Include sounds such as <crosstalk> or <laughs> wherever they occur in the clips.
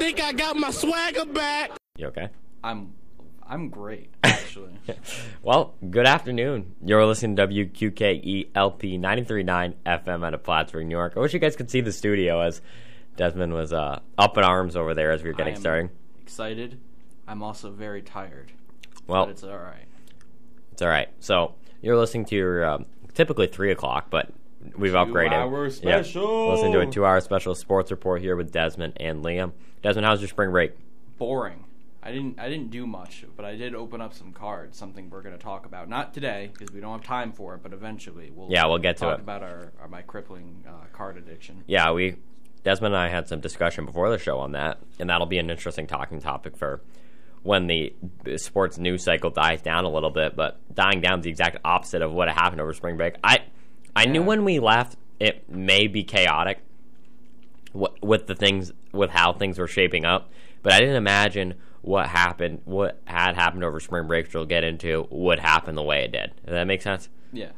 think I got my swagger back. You okay? I'm I'm great <laughs> actually. Well, good afternoon. You're listening to WQKE LP 93.9 FM out of Plattsburgh, New York. I wish you guys could see the studio as Desmond was uh, up in arms over there as we were I getting am started. Excited. I'm also very tired. Well, but it's all right. It's all right. So you're listening to your um, typically three o'clock, but we've upgraded. Two-hour Yeah. special. Listen to a two-hour special sports report here with Desmond and Liam. Desmond, how's your spring break? Boring. I didn't I didn't do much, but I did open up some cards. Something we're going to talk about. Not today because we don't have time for it, but eventually we'll. Yeah, we'll get to it. about our, our my crippling uh, card addiction. Yeah, we Desmond and I had some discussion before the show on that, and that'll be an interesting talking topic for when the sports news cycle dies down a little bit. But dying down is the exact opposite of what happened over spring break. I I knew when we left it may be chaotic with the things with how things were shaping up, but I didn't imagine what happened, what had happened over spring break, which we'll get into, would happen the way it did. Does that make sense? Yeah.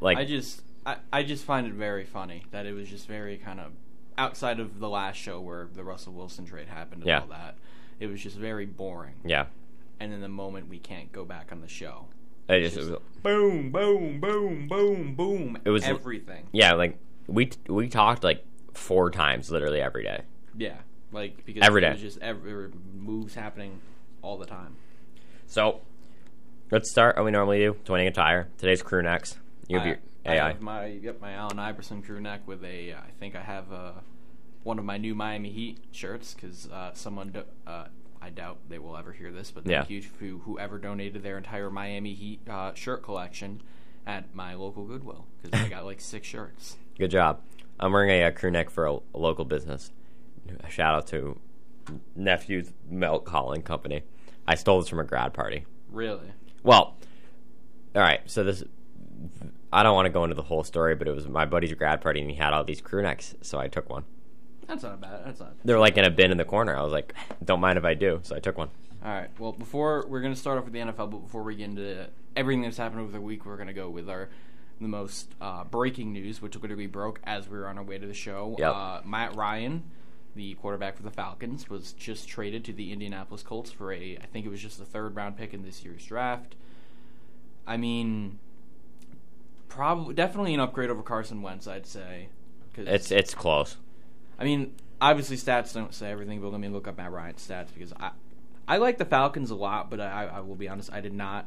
Like, I just I, I just find it very funny that it was just very kind of outside of the last show where the Russell Wilson trade happened and Yeah. all that. It was just very boring. yeah, And then the moment we can't go back on the show, it just, just- it was- boom, boom, boom, boom, boom. It was- everything. yeah, like we we talked like four times literally every day. Yeah, like because Every day. just every moves happening all the time. So let's start. how we normally do twinning a tire. Today's crew necks. You have I, your I AI. have my yep my Allen Iverson crew neck with a I think I have uh, one of my new Miami Heat shirts because uh, someone do, uh, I doubt they will ever hear this, but thank Yeah. you to whoever donated their entire Miami Heat uh, shirt collection at my local Goodwill because I <laughs> got like six shirts. Good job. I'm wearing a, uh crew neck for a, a local business. A shout out to nephew's milk hauling company. I stole this from a grad party. Really? Well, all right. So this, I don't want to go into the whole story, but it was my buddy's grad party, and he had all these crew necks, so I took one. That's not bad. That's not. They're like in a bin in the corner. I was like, don't mind if I do, so I took one. All right. Well, before we're going to start off with the NFL, but before we get into everything that's happened over the week, we're going to go with our the most uh, breaking news, which literally broke as we were on our way to the show. Yep. Uh, Matt Ryan, the quarterback for the Falcons, was just traded to the Indianapolis Colts for a, I think it was just the third round pick in this year's draft. I mean, probably definitely an upgrade over Carson Wentz, I'd say. 'cause- It's it's close. I mean, obviously stats don't say everything, but let me look up Matt Ryan's stats because I I like the Falcons a lot, but I, I will be honest, I did not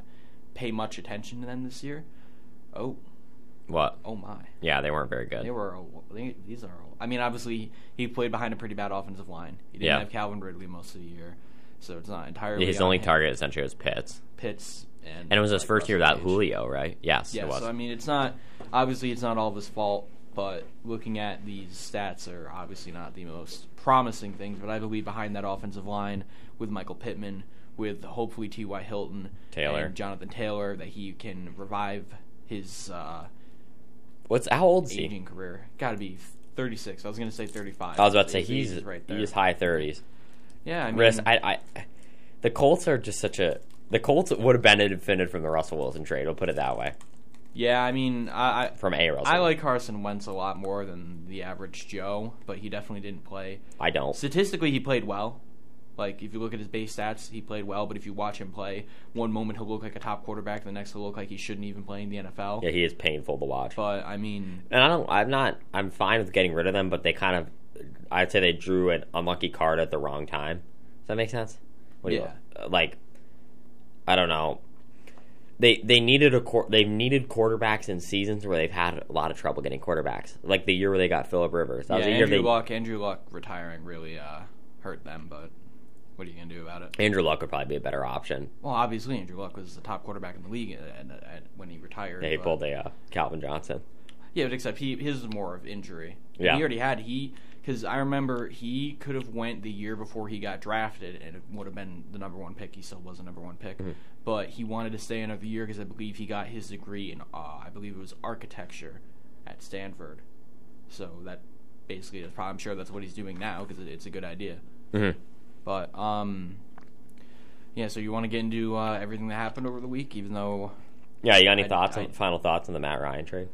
pay much attention to them this year. Oh, What? oh my, Yeah, they weren't very good. they were they, these are. I mean, obviously he played behind a pretty bad offensive line. He didn't Yeah. have Calvin Ridley most of the year, so it's not entirely His on only him. target essentially was Pitts, Pitts and and it was his like, first year without Julio, right? Yes, Yeah, it was. so I mean, it's not obviously it's not all of his fault, but looking at these stats are obviously not the most promising things. But I believe behind that offensive line with Michael Pittman, with hopefully T.Y. Hilton, Taylor. and Jonathan Taylor, that he can revive his uh, What's how old is he? aging career. Got to be 36. I was going to say 35. I was about to say he's right there. he's high thirties. Yeah, I mean, Risk, I, I, the Colts are just such a. The Colts would have benefited from the Russell Wilson trade. We'll put it that way. yeah, I mean, I, I From a Russell. I like Carson Wentz a lot more than the average Joe, but he definitely didn't play I don't. Statistically, he played well. Like if you look at his base stats, he played well. But if you watch him play, one moment he'll look like a top quarterback, and the next he'll look like he shouldn't even play in the NFL. Yeah, he is painful to watch. But I mean, And I don't. I'm not. I'm fine with getting rid of them, but they kind of. I'd say they drew an unlucky card at the wrong time. Does that make sense? What do you- Yeah. uh, like, I don't know. They they needed a they've needed quarterbacks in seasons where they've had a lot of trouble getting quarterbacks. Like the year where they got Philip Rivers. That yeah, was the year Andrew they, Luck, Andrew Luck retiring really uh, hurt them. But what are you gonna do about it? Andrew Luck would probably be a better option. Well, obviously Andrew Luck was the top quarterback in the league at, when he retired. They pulled a uh, Calvin Johnson. Yeah, but except he his was more of injury. Yeah. he already had he because I remember he could have went the year before he got drafted and it would have been the number one pick. He still was the number one pick, Mm-hmm. but he wanted to stay another year because I believe he got his degree in uh, I believe it was architecture at Stanford. So that basically is probably I'm sure that's what he's doing now because it, it's a good idea. Mm-hmm. But um, yeah. So you want to get into uh, everything that happened over the week, even though Yeah, you got any I- thoughts? I- on, final thoughts on the Matt Ryan trade?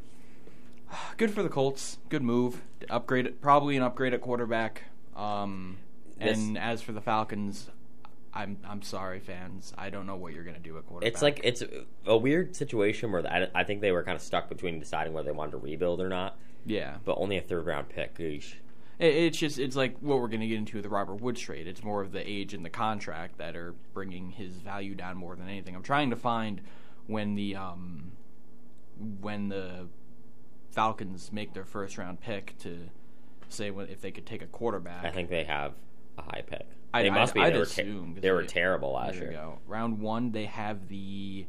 <sighs> good for the Colts. Good move. Upgrade, probably an upgrade at quarterback. Um, This- and as for the Falcons, I'm I'm sorry, fans. I don't know what you're gonna do at quarterback. It's like it's a weird situation where I, I think they were kind of stuck between deciding whether they wanted to rebuild or not, yeah, but only a third round pick. Eesh. It, it's just it's like what we're gonna get into with the Robert Woods trade. It's more of the age and the contract that are bringing his value down more than anything. I'm trying to find when the um when the Falcons make their first round pick to say what if they could take a quarterback. I think they have a high pick. I'd- They must I'd- be. I'd they were, ter- they were terrible last year. go. Round one, they have the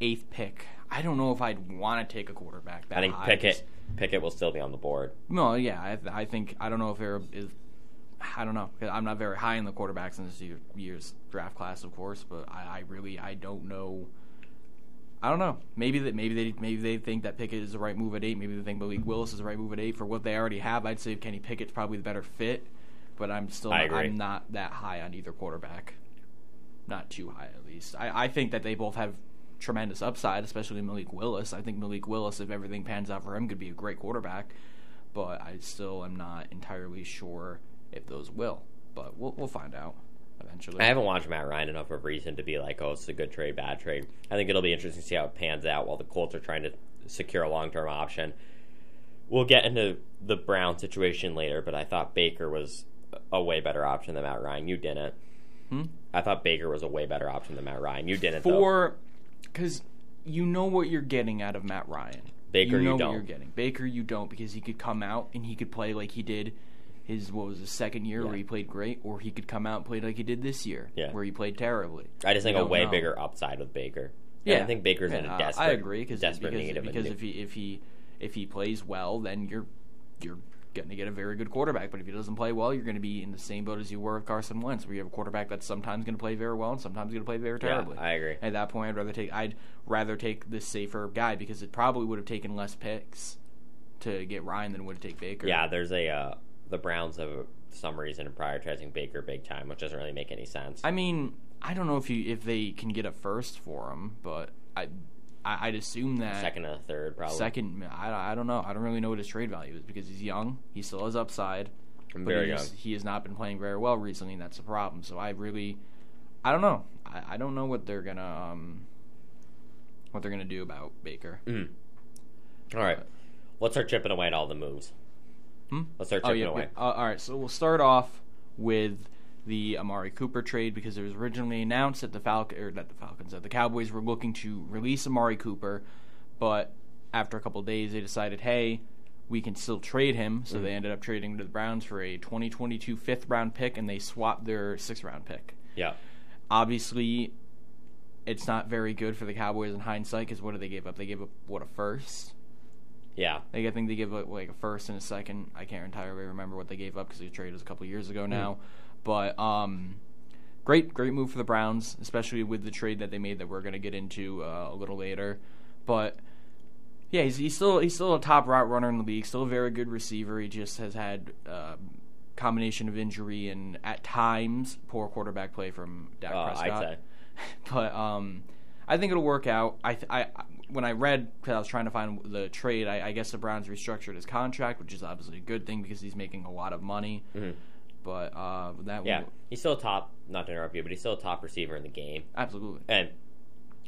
eighth pick. I don't know if I'd want to take a quarterback. That I think high, Pickett Pickett will still be on the board. No, yeah, I, I think I don't know if there is. I don't know. I'm not very high in the quarterbacks in this year, year's draft class, of course, but I, I really I don't know. I don't know. Maybe that maybe they maybe they think that Pickett is the right move at eight. Maybe they think Malik Willis is the right move at eight for what they already have. I'd say Kenny Pickett's probably the better fit, but I'm still. I'm not that high on either quarterback. Not too high, at least. I, I think that they both have tremendous upside, especially Malik Willis. I think Malik Willis, if everything pans out for him, could be a great quarterback. But I still am not entirely sure if those will. But we'll we'll find out eventually. I haven't watched Matt Ryan enough of reason to be like, oh, it's a good trade, bad trade. I think it'll be interesting to see how it pans out while the Colts are trying to secure a long term option. We'll get into the Brown situation later, but I thought Baker was a way better option than Matt Ryan. You didn't. Hmm? I thought Baker was a way better option than Matt Ryan. You didn't. though. for because you know what you're getting out of Matt Ryan. Baker, you you don't. what you're getting. Baker, you don't because he could come out and he could play like he did his what was his second year where he played great, or he could come out and play like he did this year, Yeah. where he played terribly. I just think a way know. bigger upside with Baker. Yeah, And I think Baker's in Yeah, a I- desperate, I agree cause, desperate because need of a because if he if he if he plays well, then you're you're going to get a very good quarterback. But if he doesn't play well, you're going to be in the same boat as you were with Carson Wentz, where you have a quarterback that's sometimes going to play very well and sometimes going to play very Yeah, terribly. I agree. At that point, I'd rather take I'd rather take the safer guy because it probably would have taken less picks to get Ryan than it would have taken Baker. Yeah, there's a uh, the Browns have some reason in prioritizing Baker big time, which doesn't really make any sense. I mean, I don't know if you if they can get a first for him, but I, I I'd assume that Second or third, probably. Second, I, I don't know. I don't really know what his trade value is because he's young. He still has upside. I'm but very young. he has not been playing very well recently, and that's a problem. So I really, I don't know. I, I don't know what they're gonna um, what they're gonna do about Baker. Mhm. All right, let's start chipping away at all the moves. Hmm? Let's start Oh chipping yeah. away. yeah. Uh, all right. So we'll start off with the Amari Cooper trade because it was originally announced that the Falcon or that the Falcons that the Cowboys were looking to release Amari Cooper, but after a couple of days they decided, hey, we can still trade him. So Mm-hmm. they ended up trading to the Browns for a 2022 fifth round pick, and they swapped their sixth round pick. Yeah, Obviously, it's not very good for the Cowboys in hindsight because what did they give up? They gave up what a first. yeah. I think they gave up like a first and a second. I can't entirely remember what they gave up because the trade was a couple years ago now. But um, great, great move for the Browns, especially with the trade that they made that we're going to get into uh, a little later. But yeah, he's, he's still he's still a top route runner in the league. Still a very good receiver. He just has had uh, combination of injury and at times poor quarterback play from Dak Uh, Prescott <laughs> but um, I think it'll work out. I, th- I when I read because I was trying to find the trade, I, I guess the Browns restructured his contract, which is obviously a good thing because he's making a lot of money. Mhm. But uh, that Yeah, will, he's still a top. Not to interrupt you, but he's still a top receiver in the game. absolutely. And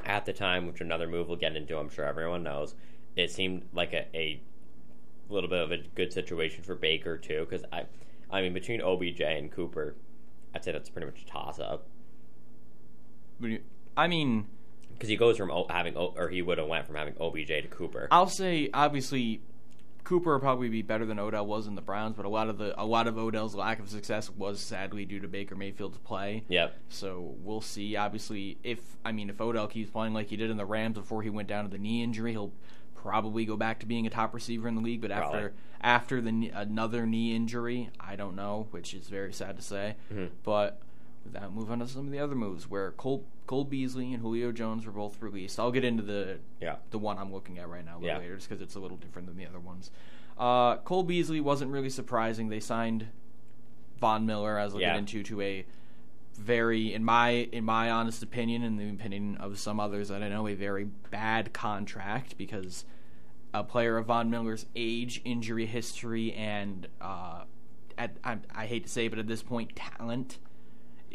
at the time, which another move we'll get into, I'm sure everyone knows, it seemed like a, a little bit of a good situation for Baker too. Because I, I mean, between OBJ and Cooper, I'd say that's pretty much a toss up. I mean, Because he goes from having, or he would have went from having OBJ to Cooper. I'll say obviously Cooper will probably be better than Odell was in the Browns, but a lot of the a lot of Odell's lack of success was sadly due to Baker Mayfield's play. Yep. So we'll see. Obviously, if I mean if Odell keeps playing like he did in the Rams before he went down to the knee injury, he'll probably go back to being a top receiver in the league. But after Probably. after the another knee injury, I don't know, which is very sad to say. Mhm. But that, move on to some of the other moves where Cole Cole Beasley and Julio Jones were both released. I'll get into the Yeah. the one I'm looking at right now Yeah. later, just because it's a little different than the other ones. Uh, Cole Beasley wasn't really surprising. They signed Von Miller, as we'll Yeah. get into, to a very, in my in my honest opinion, and the opinion of some others that I know, a very bad contract because a player of Von Miller's age, injury history, and uh, at I, I hate to say, it, but at this point, talent.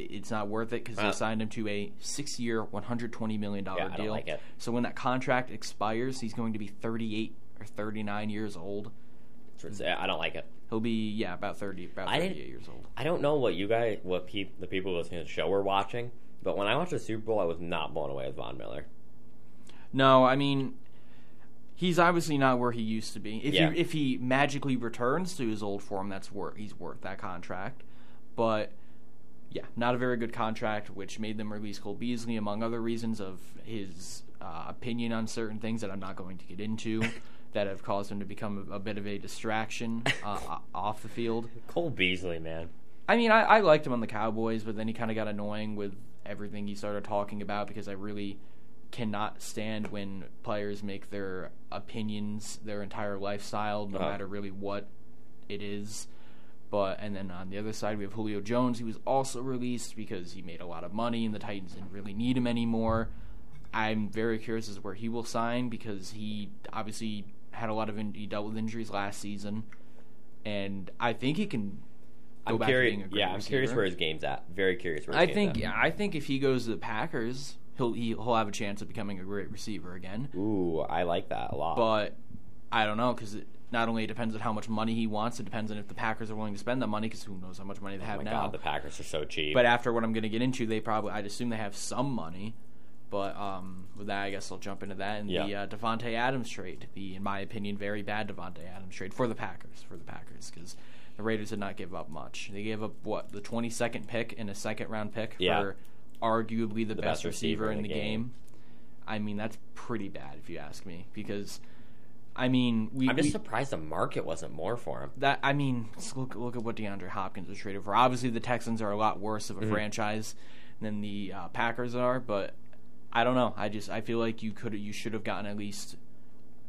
It's not worth it because Uh, they signed him to a six-year, one hundred twenty million dollar Yeah, I don't deal. like it. So when that contract expires, he's going to be thirty-eight or thirty-nine years old. I don't like it. He'll be yeah, about thirty, about thirty-eight years old. I don't know what you guys, what peop, the people listening to the show were watching, but when I watched the Super Bowl, I was not blown away with Von Miller. No, I mean, he's obviously not where he used to be. If Yeah. he if he magically returns to his old form, that's worth he's worth that contract. But yeah, not a very good contract, which made them release Cole Beasley, among other reasons of his uh, opinion on certain things that I'm not going to get into. <laughs> That have caused him to become a, a bit of a distraction uh, off the field. Cole Beasley, man. I mean, I, I liked him on the Cowboys, but then he kind of got annoying with everything he started talking about because I really cannot stand when players make their opinions their entire lifestyle, no Uh-huh. matter really what it is. But and then on the other side we have Julio Jones, who was also released because he made a lot of money and the Titans didn't really need him anymore. I'm very curious as to where he will sign because he obviously had a lot of in, he dealt with injuries last season, and I think he can. Go I'm back to curious. being a great Yeah, I'm curious where his game's at. Very curious where his I game's think at. yeah, I think if he goes to the Packers, he'll he, he'll have a chance of becoming a great receiver again. Ooh, I like that a lot. But I don't know because it not only depends on how much money he wants, it depends on if the Packers are willing to spend that money because who knows how much money they oh have my now. god, the Packers are so cheap. but after what I'm going to get into, they probably I'd assume they have some money. But um, with that, I guess I'll jump into that and the uh, Davante Adams trade, the in my opinion very bad Davante Adams trade for the Packers for the Packers because the Raiders did not give up much. They gave up what the 22nd pick and a second round pick Yeah. for arguably the, best, best receiver, in the game. I mean that's pretty bad if you ask me because I mean we I'm just we- surprised the market wasn't more for him. that I mean, look look at what DeAndre Hopkins was traded for. Obviously, the Texans are a lot worse of Mm-hmm. a franchise than the uh, Packers are, but I don't know. I just I feel like you could you should have gotten at least,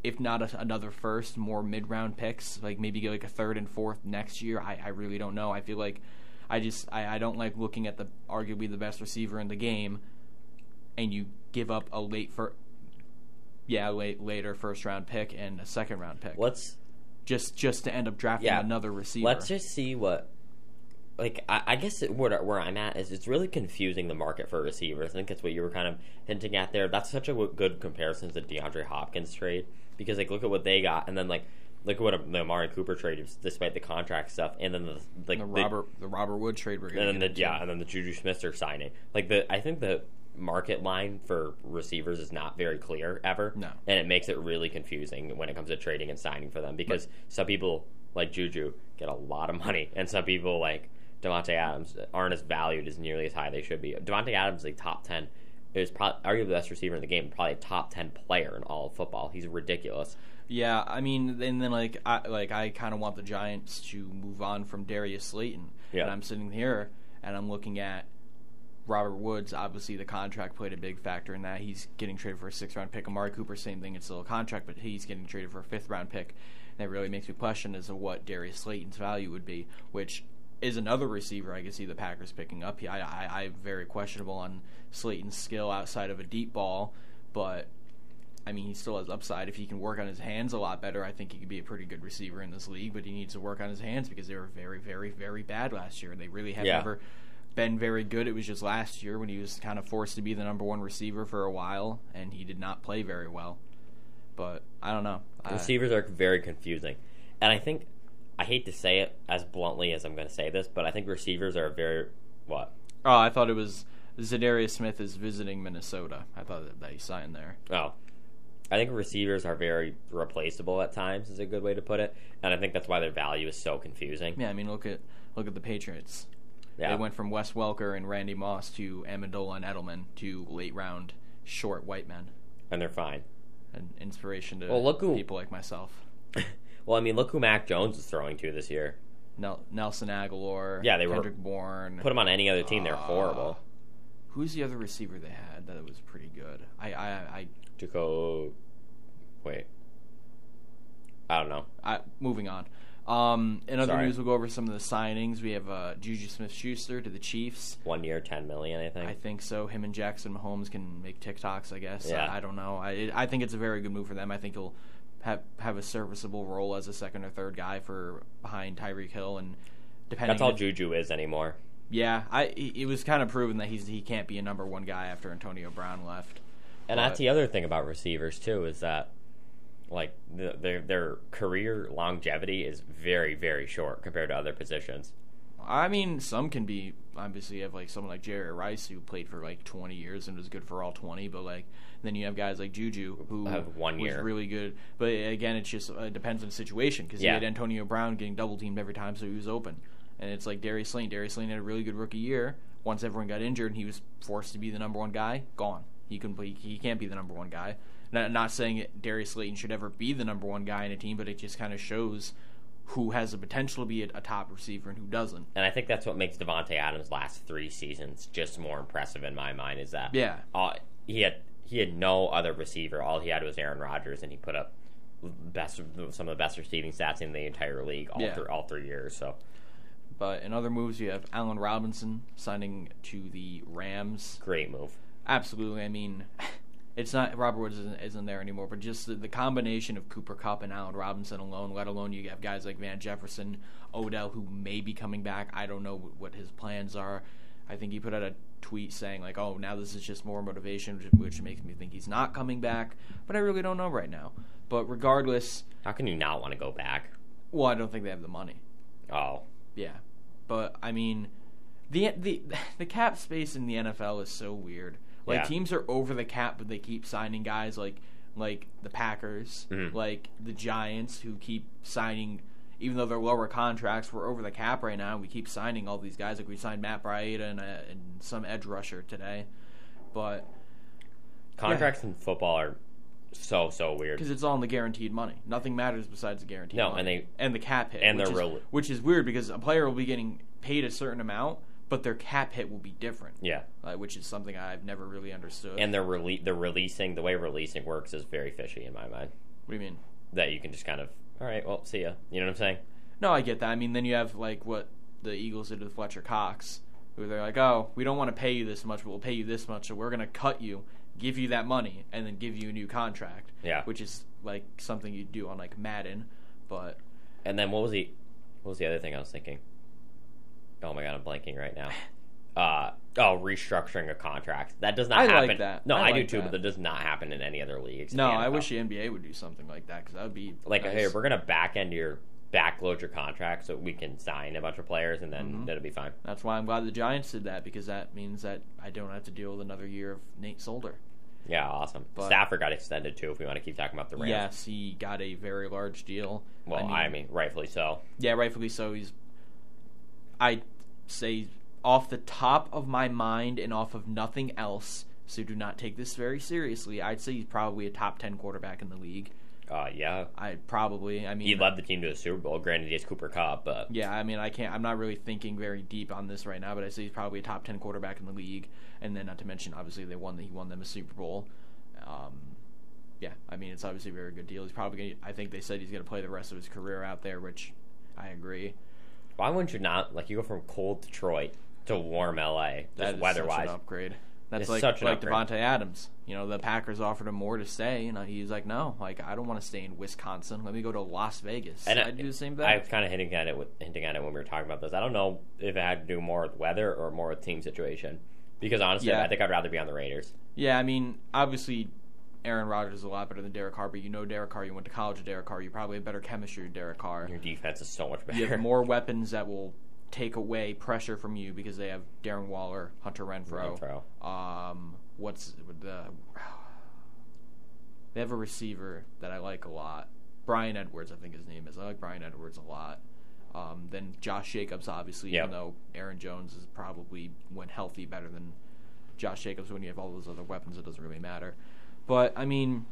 if not a, another first, more mid round picks, like maybe get like a third and fourth next year. I, I really don't know. I feel like I just I, I don't like looking at the arguably the best receiver in the game, and you give up a late for. Yeah, late later first round pick and a second round pick Let's just just to end up drafting Yeah. another receiver. let's just see what. Like I, I guess it, where where I'm at is it's really confusing the market for receivers. I think that's what you were kind of hinting at there. That's such a good comparison to the DeAndre Hopkins trade because like look at what they got and then like look at what the Amari Cooper trade is, despite the contract stuff and then the like the the- Robert the Robert Wood trade we're and then the yeah, and then the Juju Smith are signing. Like the, I think the market line for receivers is not very clear ever. No. and it makes it really confusing when it comes to trading and signing for them because some people like Juju get a lot of money, and some people like Davante Adams aren't as valued as nearly as high they should be. Davante Adams is like top ten. Is probably arguably the best receiver in the game, probably a top ten player in all of football. He's ridiculous. yeah. I mean, and then like I like I kind of want the Giants to move on from Darius Slayton. Yeah. And I'm sitting here and I'm looking at Robert Woods. Obviously, the contract played a big factor in that. He's getting traded for a sixth round pick. Amari Cooper, same thing. It's still a contract, but he's getting traded for a fifth round pick. And that really makes me question as to what Darius Slayton's value would be, which is another receiver I could see the Packers picking up. I, I, I'm very questionable on Slayton's skill outside of a deep ball, but I mean, he still has upside. If he can work on his hands a lot better, I think he could be a pretty good receiver in this league. But he needs to work on his hands because they were very, very, very bad last year. And they really have Yeah. never been very good. It was just last year when he was kind of forced to be the number one receiver for a while, and he did not play very well. But I don't know. I- Receivers are very confusing, and I think I hate to say it as bluntly as I'm going to say this, but I think receivers are very what oh, I thought it was Za'Darius Smith is visiting Minnesota. I thought that, that he signed there. Oh. I think receivers are very replaceable at times is a good way to put it. And I think that's why their value is so confusing. Yeah, I mean, look at look at the Patriots. Yeah. They went from Wes Welker and Randy Moss to Amendola and Edelman to late round short white men. And they're fine. An inspiration to Well, look who- people like myself. <laughs> well, I mean, look who Mac Jones is throwing to this year. Nel- Nelson Agholor, Yeah, they were- Kendrick Bourne. Put them on any other team, they're Uh, horrible. Who's the other receiver they had that was pretty good? I I I, To go. Wait. I don't know. I moving on. Um, in other Sorry. news, we'll go over some of the signings. We have uh, Juju Smith-Schuster to the Chiefs. One year, 10 million, I think. I think so. Him and Jackson Mahomes can make TikToks. I guess. Yeah. I, I don't know. I I think it's a very good move for them. I think he'll have have a serviceable role as a second or third guy for behind Tyreek Hill and depending. That's all Juju is anymore. Yeah, I it it was kind of proven that he's he can't be a number one guy after Antonio Brown left. And But- that's the other thing about receivers too is that like the, their their career longevity is very very short compared to other positions. I mean, some can be obviously you have like someone like Jerry Rice who played for like 20 years and was good for all 20, but like then you have guys like Juju who Have one year was really good. But again, it's just uh, it depends on the situation because Yeah. you had Antonio Brown getting double teamed every time, so he was open. And it's like Darius Slayton. Darius Slayton had a really good rookie year. Once everyone got injured and he was forced to be the number one guy, gone. He can he can't be the number one guy. Not, not saying Darius Slayton should ever be the number one guy in a team, but it just kind of shows who has the potential to be a, a top receiver and who doesn't. And I think that's what makes Davante Adams' last three seasons just more impressive in my mind. Is that Yeah. uh, he had he had no other receiver. All he had was Aaron Rodgers, and he put up best some of the best receiving stats in the entire league all Yeah. through all three years. So But in other moves, you have Allen Robinson signing to the Rams. great move. Absolutely. I mean, it's not Robert Woods isn't, isn't there anymore, but just the, the combination of Cooper Kupp and Allen Robinson alone, let alone you have guys like Van Jefferson, Odell, who may be coming back. I don't know what his plans are. I think he put out a tweet saying like, "Oh, now this is just more motivation," which, which makes me think he's not coming back. But I really don't know right now. But regardless, How can you not want to go back? well, I don't think they have the money. Oh, Yeah, but I mean, the the <laughs> the cap space in the NFL is so weird. Like Yeah. teams are over the cap, but they keep signing guys like like the Packers, Mhm. like the Giants, who keep signing. Even though they're lower contracts, we're over the cap right now. We keep signing all these guys. Like we signed Matt Breida and, uh, and some edge rusher today, but contracts in football are so so weird. because it's all in the guaranteed money. Nothing matters besides the guaranteed. No, money. and they- and the cap hit, and they're real- which is weird because a player will be getting paid a certain amount, but their cap hit will be different. Yeah, uh, which is something I've never really understood. and they're rele- the releasing the way releasing works is very fishy in my mind. what do you mean? That you can just kind of all right, well, see ya. You know what I'm saying? No, I get that. I mean, then you have like what the Eagles did with Fletcher Cox, who they're like, "Oh, we don't want to pay you this much, but we'll pay you this much, so we're going to cut you, give you that money, and then give you a new contract." Yeah. which is like something you do on like Madden, but And then what was the what was the other thing I was thinking? Oh my god, I'm blanking right now. Uh oh, restructuring a contract. That does not I like happen. that. No, I I, do too, that. but that does not happen in any other leagues. no, I wish the NBA would do something like that because that would be like nice. hey, we're gonna back end your backload your contract so we can sign a bunch of players and then Mm-hmm. that'll be fine. That's why I'm glad the Giants did that because that means that I don't have to deal with another year of Nate Solder. Yeah, awesome. But- Stafford got extended too if we want to keep talking about the Rams. Yes, he got a very large deal. Well, I mean, rightfully so. Yeah, rightfully so. He's, I say, off the top of my mind and off of nothing else. So do not take this very seriously. I'd say he's probably a top ten quarterback in the league. Uh, yeah, I probably. I mean, he led the team to a Super Bowl. Granted, he has Cooper Kupp, but Yeah, I mean, I can't. I'm not really thinking very deep on this right now, but I say he's probably a top ten quarterback in the league. And then, not to mention, obviously, they won. He won them a Super Bowl. Um, yeah, I mean, it's obviously a very good deal. He's probably. Gonna, I think they said he's going to play the rest of his career out there, which I agree. Why wouldn't you not like you go from cold Detroit to warm LA just weather wise. upgrade. That's It's like such an like. Davante Adams. You know, the Packers offered him more to stay, You know, he's like, "No, like I don't want to stay in Wisconsin. Let me go to Las Vegas." And I'd do the same thing. I was kind of hinting at it with hinting at it when we were talking about this. I don't know if it had to do more with weather or more with team situation. Because honestly, Yeah. I think I'd rather be on the Raiders. Yeah, I mean, obviously, Aaron Rodgers is a lot better than Derek Carr, but you know Derek Carr. You went to college with Derek Carr. You probably have better chemistry with Derek Carr. Your defense is so much better. You have <laughs> more weapons that will take away pressure from you because they have Darren Waller, Hunter Renfrow. Renfrow. Um, what's the? <sighs> They have a receiver that I like a lot. Bryan Edwards, I think his name is. I like Bryan Edwards a lot. Um, then Josh Jacobs, obviously, Yep. even though Aaron Jones is probably when healthy better than Josh Jacobs. When you have all those other weapons, it doesn't really matter. But I mean,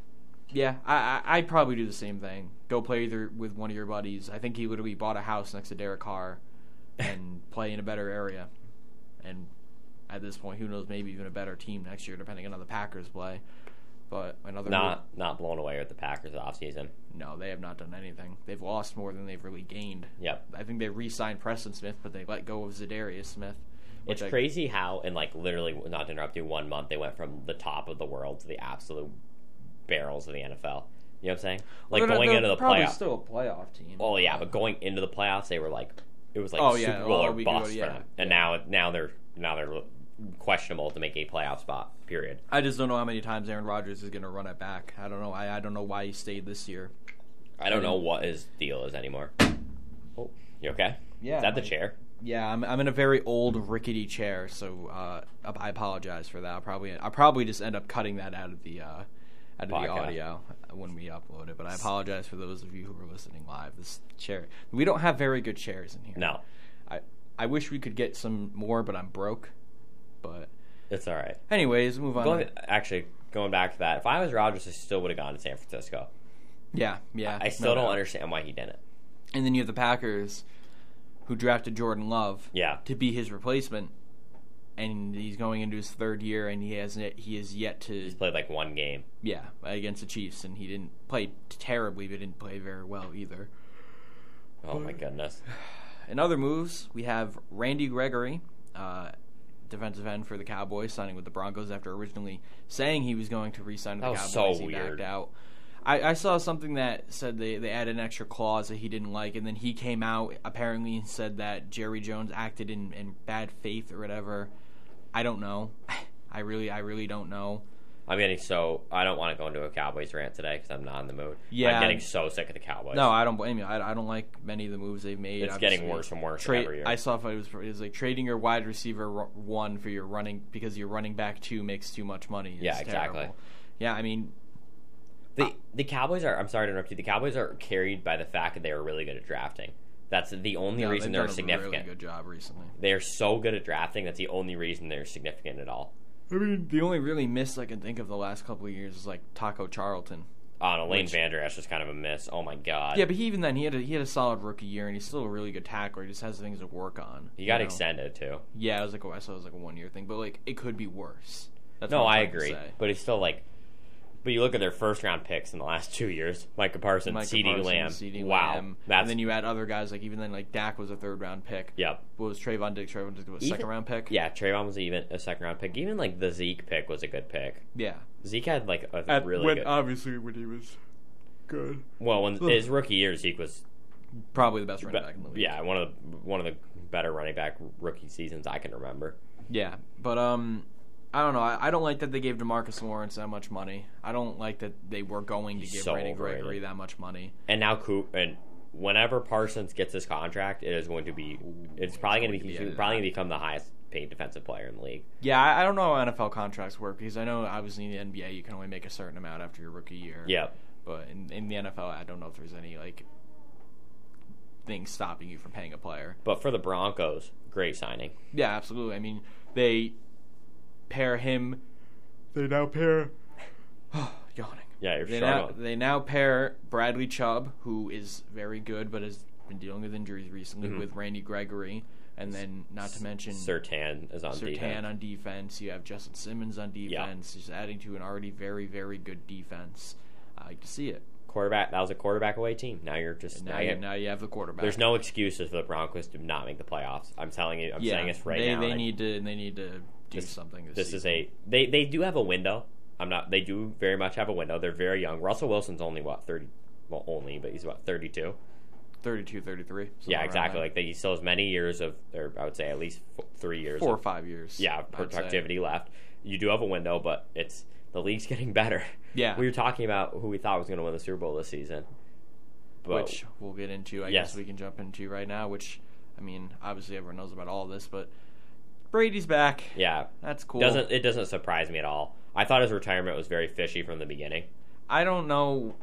yeah, I, I I'd probably do the same thing. Go play either with one of your buddies. I think he literally bought a house next to Derek Carr, and <laughs> play in a better area. And at this point, who knows? Maybe even a better team next year, depending on how the Packers play. But another Not not blown away at the Packers offseason. no, they have not done anything. They've lost more than they've really gained. Yep. I think they re-signed Preston Smith, but they let go of Za'Darius Smith. It's I- crazy how in like literally not to interrupt you one month they went from the top of the world to the absolute barrels of the NFL. You know what I'm saying? Like Well, going into the playoffs. still a playoff team. Oh yeah, but going into the playoffs they were like it was like Oh, yeah, Super oh, Bowl oh, or we could go- bust yeah, for them, and now now they're now they're questionable to make a playoff spot. Period. I just don't know how many times Aaron Rodgers is going to run it back. I don't know. I, I don't know why he stayed this year. I don't know what his deal is anymore. Oh, you okay? Yeah, Is that the chair? Yeah, I'm I'm in a very old rickety chair, so uh, I apologize for that. I'll probably I'll probably just end up cutting that out of the uh, out of the audio when we upload it. But I apologize for those of you who are listening live. This chair, we don't have very good chairs in here. No, I I wish we could get some more, but I'm broke. But it's all right. anyways, move on. Going, actually, going back to that, if I was Rodgers, I still would have gone to San Francisco. yeah, yeah. I still no don't doubt. understand why he didn't. And then you have the Packers, who drafted Jordan Love. Yeah. to be his replacement, and he's going into his third year, and he hasn't. He is yet to He's played like one game. yeah against the Chiefs, and he didn't play terribly, but didn't play very well either. Oh my goodness. <sighs> In other moves, we have Randy Gregory, uh, defensive end for the Cowboys, signing with the Broncos after originally saying he was going to re-sign with That the Cowboys. so he weird. backed out. I, I saw something that said they, they added an extra clause that he didn't like, and then he came out apparently and said that Jerry Jones acted in, in bad faith or whatever. I don't know. <laughs> I really I really don't know. I'm getting so I don't want to go into a Cowboys rant today because I'm not in the mood. Yeah. I'm getting so sick of the Cowboys. No, I don't blame you. I, I don't like many of the moves they've made. It's getting worse and worse Trade, every year. I saw it was it was like trading your wide receiver one for your running because your running back two makes too much money. It's Yeah, exactly. terrible. Yeah, I mean, The uh, the Cowboys are. I'm sorry to interrupt you. The Cowboys are carried by the fact that they are really good at drafting. That's the only no, reason they've they're done a significant. Really good job recently. They're so good at drafting. That's the only reason they're significant at all. I mean, the only really miss I can think of the last couple of years is like Taco Charlton. Oh, no, Lane Which- Vander Esch was kind of a miss. Oh my god. Yeah, but he, even then he had a, he had a solid rookie year, and he's still a really good tackler. He just has things to work on. he got know? extended too. Yeah, it was like a, I saw it was like a one year thing, but like it could be worse. That's no, I agree. But he's still like. But you look at their first round picks in the last two years: Micah Parsons, Micah CeeDee Parsons, Lamb. CeeDee wow, Lamb. that's and then you add other guys like even then like Dak was a third round pick. yep. What was Trevon Diggs? Trevon Diggs was a Even- second round pick. Yeah, Trevon was even a second round pick. Even like the Zeke pick was a good pick. yeah. Zeke had like a At- really when, good. obviously when he was good, well, when his rookie year, Zeke was probably the best running back in the league. yeah, one of the one of the better running back rookie seasons I can remember. yeah. But um, I don't know. I, I don't like that they gave DeMarcus Lawrence that much money. I don't like that they were going to He's give so Randy overrated. Gregory that much money. And now Coop and whenever Parsons gets his contract, it is going to be it's probably going to be Yeah, he's probably going to become the highest paid defensive player in the league. Yeah, I, I don't know how NFL contracts work because I know obviously in the NBA you can only make a certain amount after your rookie year. Yeah, But in, in the NFL, I don't know if there's any like thing stopping you from paying a player. but for the Broncos, great signing. Yeah, absolutely. I mean, they pair him. They now pair. <sighs> yawning. Yeah, you're They now, struggling. they now pair Bradley Chubb, who is very good but has been dealing with injuries recently, Mhm. with Randy Gregory, and then not to mention Surtain is on Surtain defense. on defense. You have Justin Simmons on defense. Just adding to an already very very good defense. I like to see it. quarterback. That was a quarterback away team. Now you're just And now now, you, you're, now you have the quarterback. there's no excuses for the Broncos to not make the playoffs. I'm telling you. I'm yeah, saying this right they, now. They and need to. They need to do This- something. This, this is a they they do have a window. I'm not. They do very much have a window. They're very young. Russell Wilson's only what thirty. Well, only, but he's what thirty two. 32, 33. Yeah, exactly. Like they, he still has many years of, or I would say at least f- three years. four or of, five years. yeah, I'd productivity left. You do have a window, but it's the league's <laughs> getting better. Yeah. we were talking about who we thought was going to win the Super Bowl this season. But which we'll get into. I Yes. guess we can jump into right now. Which, I mean, obviously everyone knows about all this, but Brady's back. yeah, That's cool. doesn't it doesn't surprise me at all. I thought his retirement was very fishy from the beginning. I don't know.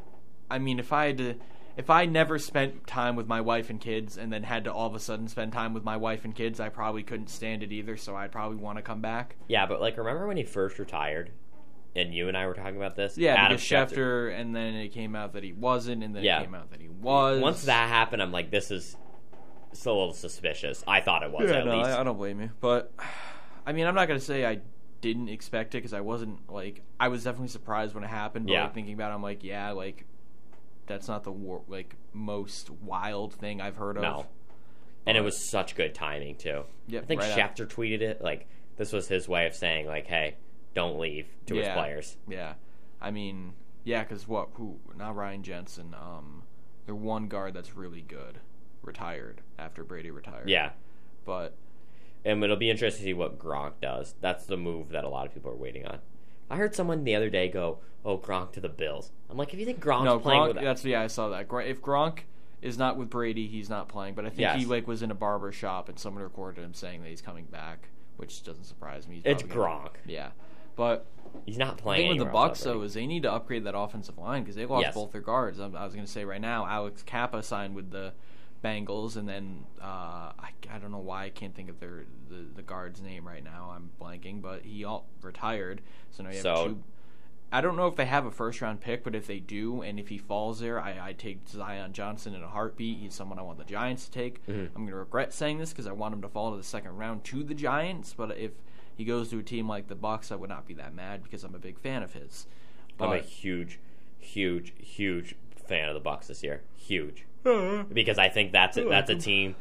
I mean, if I had to, if I never spent time with my wife and kids, and then had to all of a sudden spend time with my wife and kids, I probably couldn't stand it either. So I'd probably want to come back. Yeah, but like remember when he first retired, and you and I were talking about this? Yeah, Adam because Schefter, and then it came out that he wasn't, and then Yeah. it came out that he was. Once that happened, I'm like, this is it's a little suspicious. I thought it was yeah, at no, least. I, I don't blame you. But I mean, I'm not gonna say I didn't expect it because I wasn't like I was definitely surprised when it happened. But Yeah. like, thinking about, it, I'm like, yeah, like that's not the war, like most wild thing I've heard of. No. And it was such good timing too. Yep, I think right out. Schefter tweeted it like this was his way of saying like, "Hey, don't leave" to his players. Yeah, I mean, yeah, because what? Who? Not Ryan Jensen. Um, their one guard that's really good. Retired after Brady retired. Yeah, but and it'll be interesting to see what Gronk does. That's the move that a lot of people are waiting on. I heard someone the other day go, "Oh, Gronk to the Bills." I'm like, if you think Gronk's no, playing Gronk. with That's yeah, I saw that. If Gronk is not with Brady, he's not playing. But I think Yes. he like was in a barber shop and someone recorded him saying that he's coming back, which doesn't surprise me. He's it's probably gonna- Gronk. Yeah, but He's not the playing. thing with the Bucs though is they need to upgrade that offensive line because they lost Yes. both their guards. I, I was going to say right now, Alex Cappa signed with the Bengals, and then uh, I, I don't know why I can't think of their the, the guard's name right now. I'm blanking, but he all retired. So now you have So- two. I don't know if they have a first round pick, but if they do, and if he falls there, I, I take Zion Johnson in a heartbeat. He's someone I want the Giants to take. Mm-hmm. I'm going to regret saying this because I want him to fall to the second round to the Giants. But if he goes to a team like the Bucs, I would not be that mad because I'm a big fan of his. I'm a huge, huge, huge fan of the Bucs this year. Huge, <laughs> because I think that's a, that's a team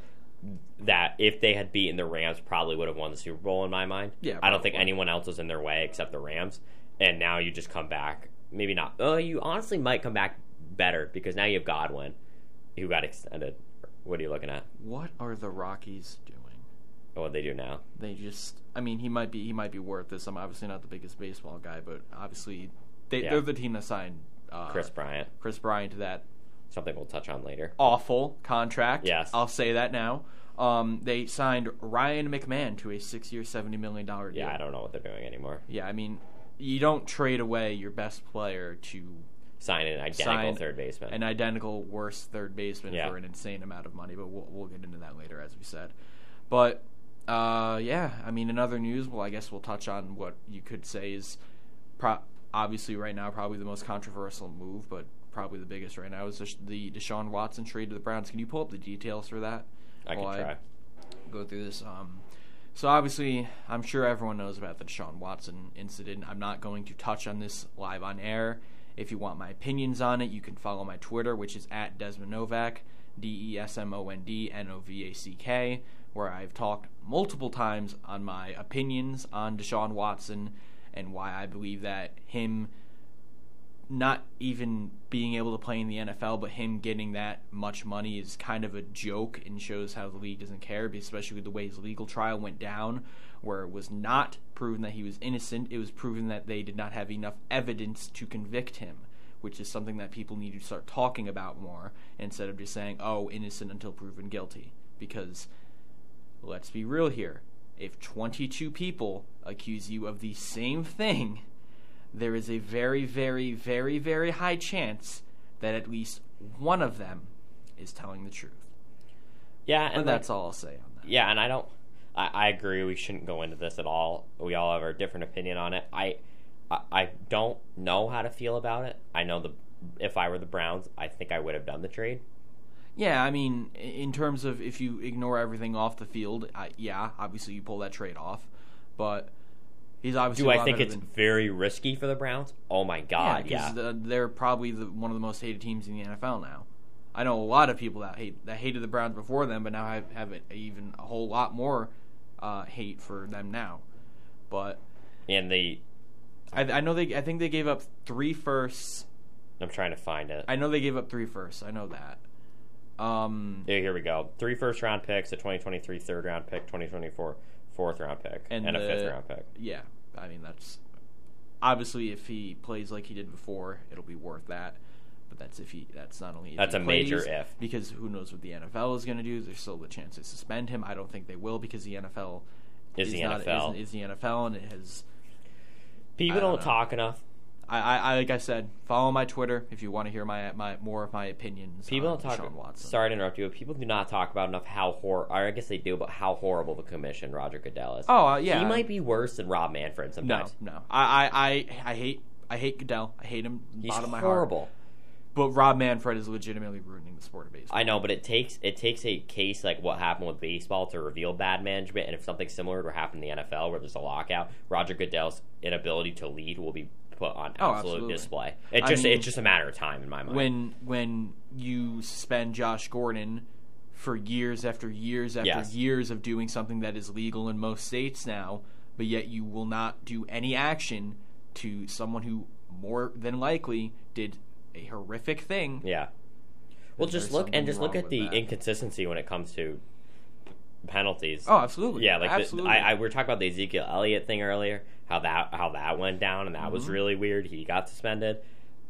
that if they had beaten the Rams, probably would have won the Super Bowl in my mind. Yeah, I don't think anyone else was in their way except the Rams. And now you just come back. Maybe not. Oh, you honestly might come back better because now you have Godwin, who got extended. What are you looking at? what are the Rockies doing? What they do now? They just, I mean, he might be he might be worth this. I'm obviously not the biggest baseball guy, but obviously they, Yeah. they're the team that signed uh, Kris Bryant. Kris Bryant to that Something we'll touch on later. awful contract. Yes. I'll say that now. Um, they signed Ryan McMahon to a six-year, seventy million dollar deal. Yeah, I don't know what they're doing anymore. Yeah, I mean, you don't trade away your best player to Sign an identical Sign third baseman. an identical worst third baseman Yeah. for an insane amount of money, but we'll, we'll get into that later, as we said. But uh, yeah, I mean, in other news, well, I guess we'll touch on what you could say is pro- obviously right now probably the most controversial move, but probably the biggest right now is the, the Deshaun Watson trade to the Browns. Can you pull up the details for that? I can try. go through this. Um, so obviously, I'm sure everyone knows about the Deshaun Watson incident. I'm not going to touch on this live on air. If you want my opinions on it, you can follow my Twitter, which is at Desmond Novack, D E S M O N D N O V A C K, where I've talked multiple times on my opinions on Deshaun Watson and why I believe that him not even being able to play in the NFL, but him getting that much money is kind of a joke and shows how the league doesn't care, especially with the way his legal trial went down, where it was not proven that he was innocent. It was proven that they did not have enough evidence to convict him, which is something that people need to start talking about more instead of just saying, oh, innocent until proven guilty. Because let's be real here. If 22 people accuse you of the same thing, there is a very, very, very, very high chance that at least one of them is telling the truth. yeah, And that's all I'll say on that. Yeah, and I don't. I, I agree. We shouldn't go into this at all. We all have our different opinion on it. I, I, I don't know how to feel about it. I know the if I were the Browns, I think I would have done the trade. Yeah, I mean, in terms of if you ignore everything off the field, I, yeah, obviously you pull that trade off, but he's obviously. Do I think it's than- very risky for the Browns? Oh my god, yeah. because the, they're probably the, one of the most hated teams in the NFL now. I know a lot of people that hate that hated the Browns before them, but now have have even a whole lot more uh, hate for them now. But and they, I, I know they. I think they gave up three firsts. I'm trying to find it. I know they gave up three firsts. I know that. Um, Yeah, here we go. Three first round picks, a 2023 third round pick, 2024 fourth round pick, and, And a fifth round pick. yeah, I mean that's obviously if he plays like he did before, it'll be worth that. But that's if he. That's not only if That's a major if. because who knows what the NFL is going to do? There's still the chance to suspend him. I don't think they will because the NFL Is the not, NFL. is, is the NFL and it has. People don't don't, talk enough. I, I, I like I said, follow my Twitter if you want to hear my my more of my opinions. People on don't talk. Deshaun Watson. Sorry to interrupt you, but people do not talk about enough how hor. Or I guess they do, but how horrible the commission Roger Goodell is. Oh uh, yeah, he might be worse than Rob Manfred sometimes. no. I, I, I, I hate I hate Goodell. I hate him He's bottom of my horrible. But Rob Manfred is legitimately ruining the sport of baseball. I know, but it takes it takes a case like what happened with baseball to reveal bad management, and if something similar were to happen in the NFL, where there's a lockout, Roger Goodell's inability to lead will be put on Oh, absolute absolutely. display. It I just mean, it's just a matter of time in my mind. when when you suspend Josh Gordon for years after years after Yes. years of doing something that is legal in most states now, but yet you will not do any action to someone who more than likely did a horrific thing. yeah. Well, just look and just look at the that. inconsistency when it comes to penalties. Oh, absolutely. Yeah, like the- I, I we were talking about the Ezekiel Elliott thing earlier, how that how that went down, and that was Mm-hmm. really weird. He got suspended,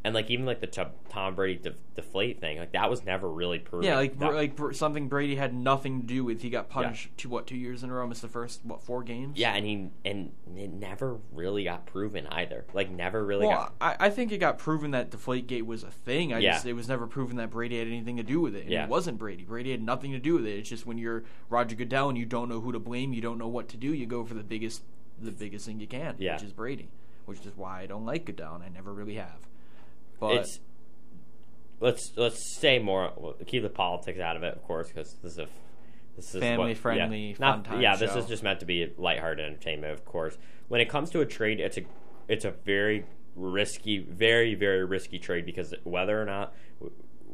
and like even like the T- Tom Brady def- deflate thing, like that was never really proven. yeah, like That- like something Brady had nothing to do with. He got punished to what two years in a row. Missed the first what four games. yeah, and he and it never really got proven either. Like never really Well, got. I, I think it got proven that Deflategate was a thing. I Yeah. just it was never proven that Brady had anything to do with it. And Yeah. it wasn't Brady. Brady had nothing to do with it. It's just when you're Roger Goodell and you don't know who to blame, you don't know what to do, you go for the biggest the biggest thing you can, Yeah. which is Brady. Which is why I don't like Goodell and I never really have. But it's let's let's stay more well, keep the politics out of it, of course, because this is a this is Family what- friendly, yeah. fun Not, time yeah, this is just meant to be lighthearted entertainment, of course. When it comes to a trade, it's a it's a very risky, very very risky trade because whether or not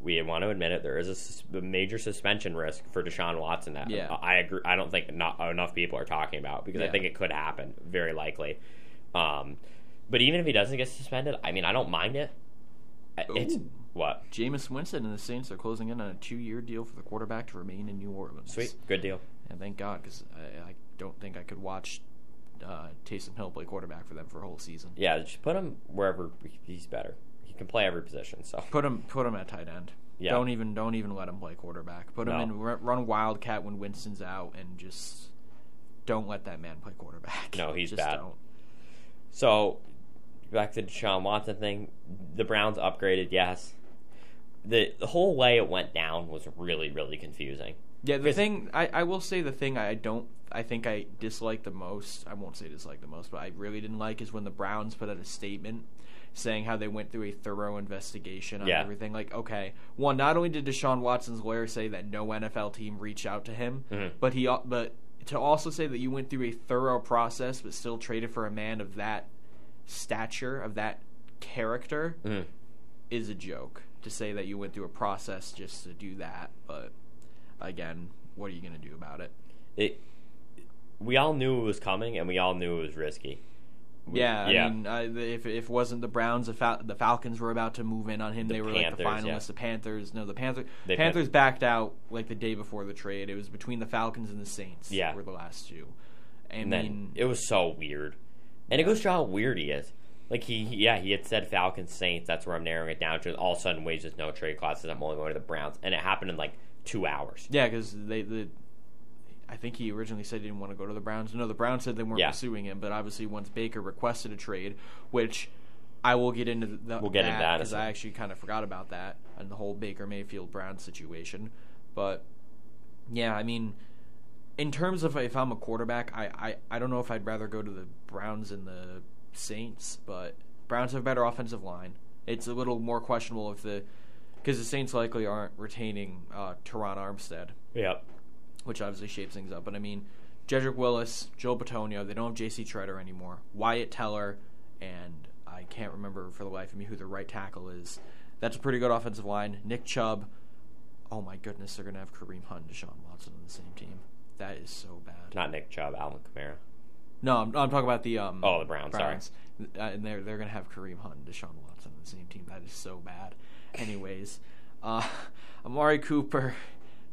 we want to admit it, there is a, a major suspension risk for Deshaun Watson. That Yeah. I agree. I don't think not enough people are talking about because I think it could happen, very likely. Um, but even if he doesn't get suspended, I mean, I don't mind it. It's Ooh. what Jameis Winston and the Saints are closing in on a two-year deal for the quarterback to remain in New Orleans. sweet, good deal. And thank God, because I, I don't think I could watch uh, Taysom Hill play quarterback for them for a whole season. Yeah, just put him wherever he's better. He can play every position. So Put him, put him at tight end. Yeah. Don't even, don't even let him play quarterback. Put him No. in, run wildcat when Winston's out, and just don't let that man play quarterback. No, he's just bad. Don't. so back to the Deshaun Watson thing. The Browns upgraded, yes. The the whole way it went down was really really confusing. Yeah, the thing I, I will say the thing I don't I think I dislike the most I won't say dislike the most, but I really didn't like is when the Browns put out a statement saying how they went through a thorough investigation on Yeah. everything. Like, okay, one, not only did Deshaun Watson's lawyer say that no NFL team reached out to him, Mhm. but he but to also say that you went through a thorough process but still traded for a man of that stature, of that character, Mhm. is a joke. To say that you went through a process just to do that, but again, what are you going to do about it? It we all knew it was coming, and we all knew it was risky. We- Yeah, yeah. I mean, I, if if it wasn't the Browns, the, Fal- the Falcons were about to move in on him. The they were like the finalists. yeah. The Panthers, no, the Panthers. Panthers backed out like the day before the trade. It was between the Falcons and the Saints. Yeah. were the last two. I and mean, then it was so weird. And it goes to how weird he is. Like he, yeah, he had said Falcons Saints. That's where I'm narrowing it down to. All of a sudden, wages no trade clauses. I'm only going to the Browns, and it happened in like two hours. yeah, because they the. I think he originally said he didn't want to go to the Browns. No, the Browns said they weren't Yeah. pursuing him, but obviously once Baker requested a trade, which I will get into the, We'll get into that because I actually kind of forgot about that and the whole Baker Mayfield Browns situation. But yeah, I mean, in terms of if I'm a quarterback, I, I, I don't know if I'd rather go to the Browns and the Saints, but Browns have a better offensive line. It's a little more questionable if the because the Saints likely aren't retaining uh, Terron Armstead Yep. which obviously shapes things up. But I mean, Jedrick Wills, Joel Bitonio, they don't have J.C. Tretter anymore. Wyatt Teller, and I can't remember for the life of me who the right tackle is. That's a pretty good offensive line. Nick Chubb. Oh my goodness, they're gonna have Kareem Hunt and Deshaun Watson on the same team. That is so bad. Not Nick Chubb, Alvin Kamara. No, I'm, I'm talking about the um. Oh, the Browns, sorry. Uh, and they're they're gonna have Kareem Hunt and Deshaun Watson on the same team. That is so bad. Anyways, <laughs> uh, Amari Cooper,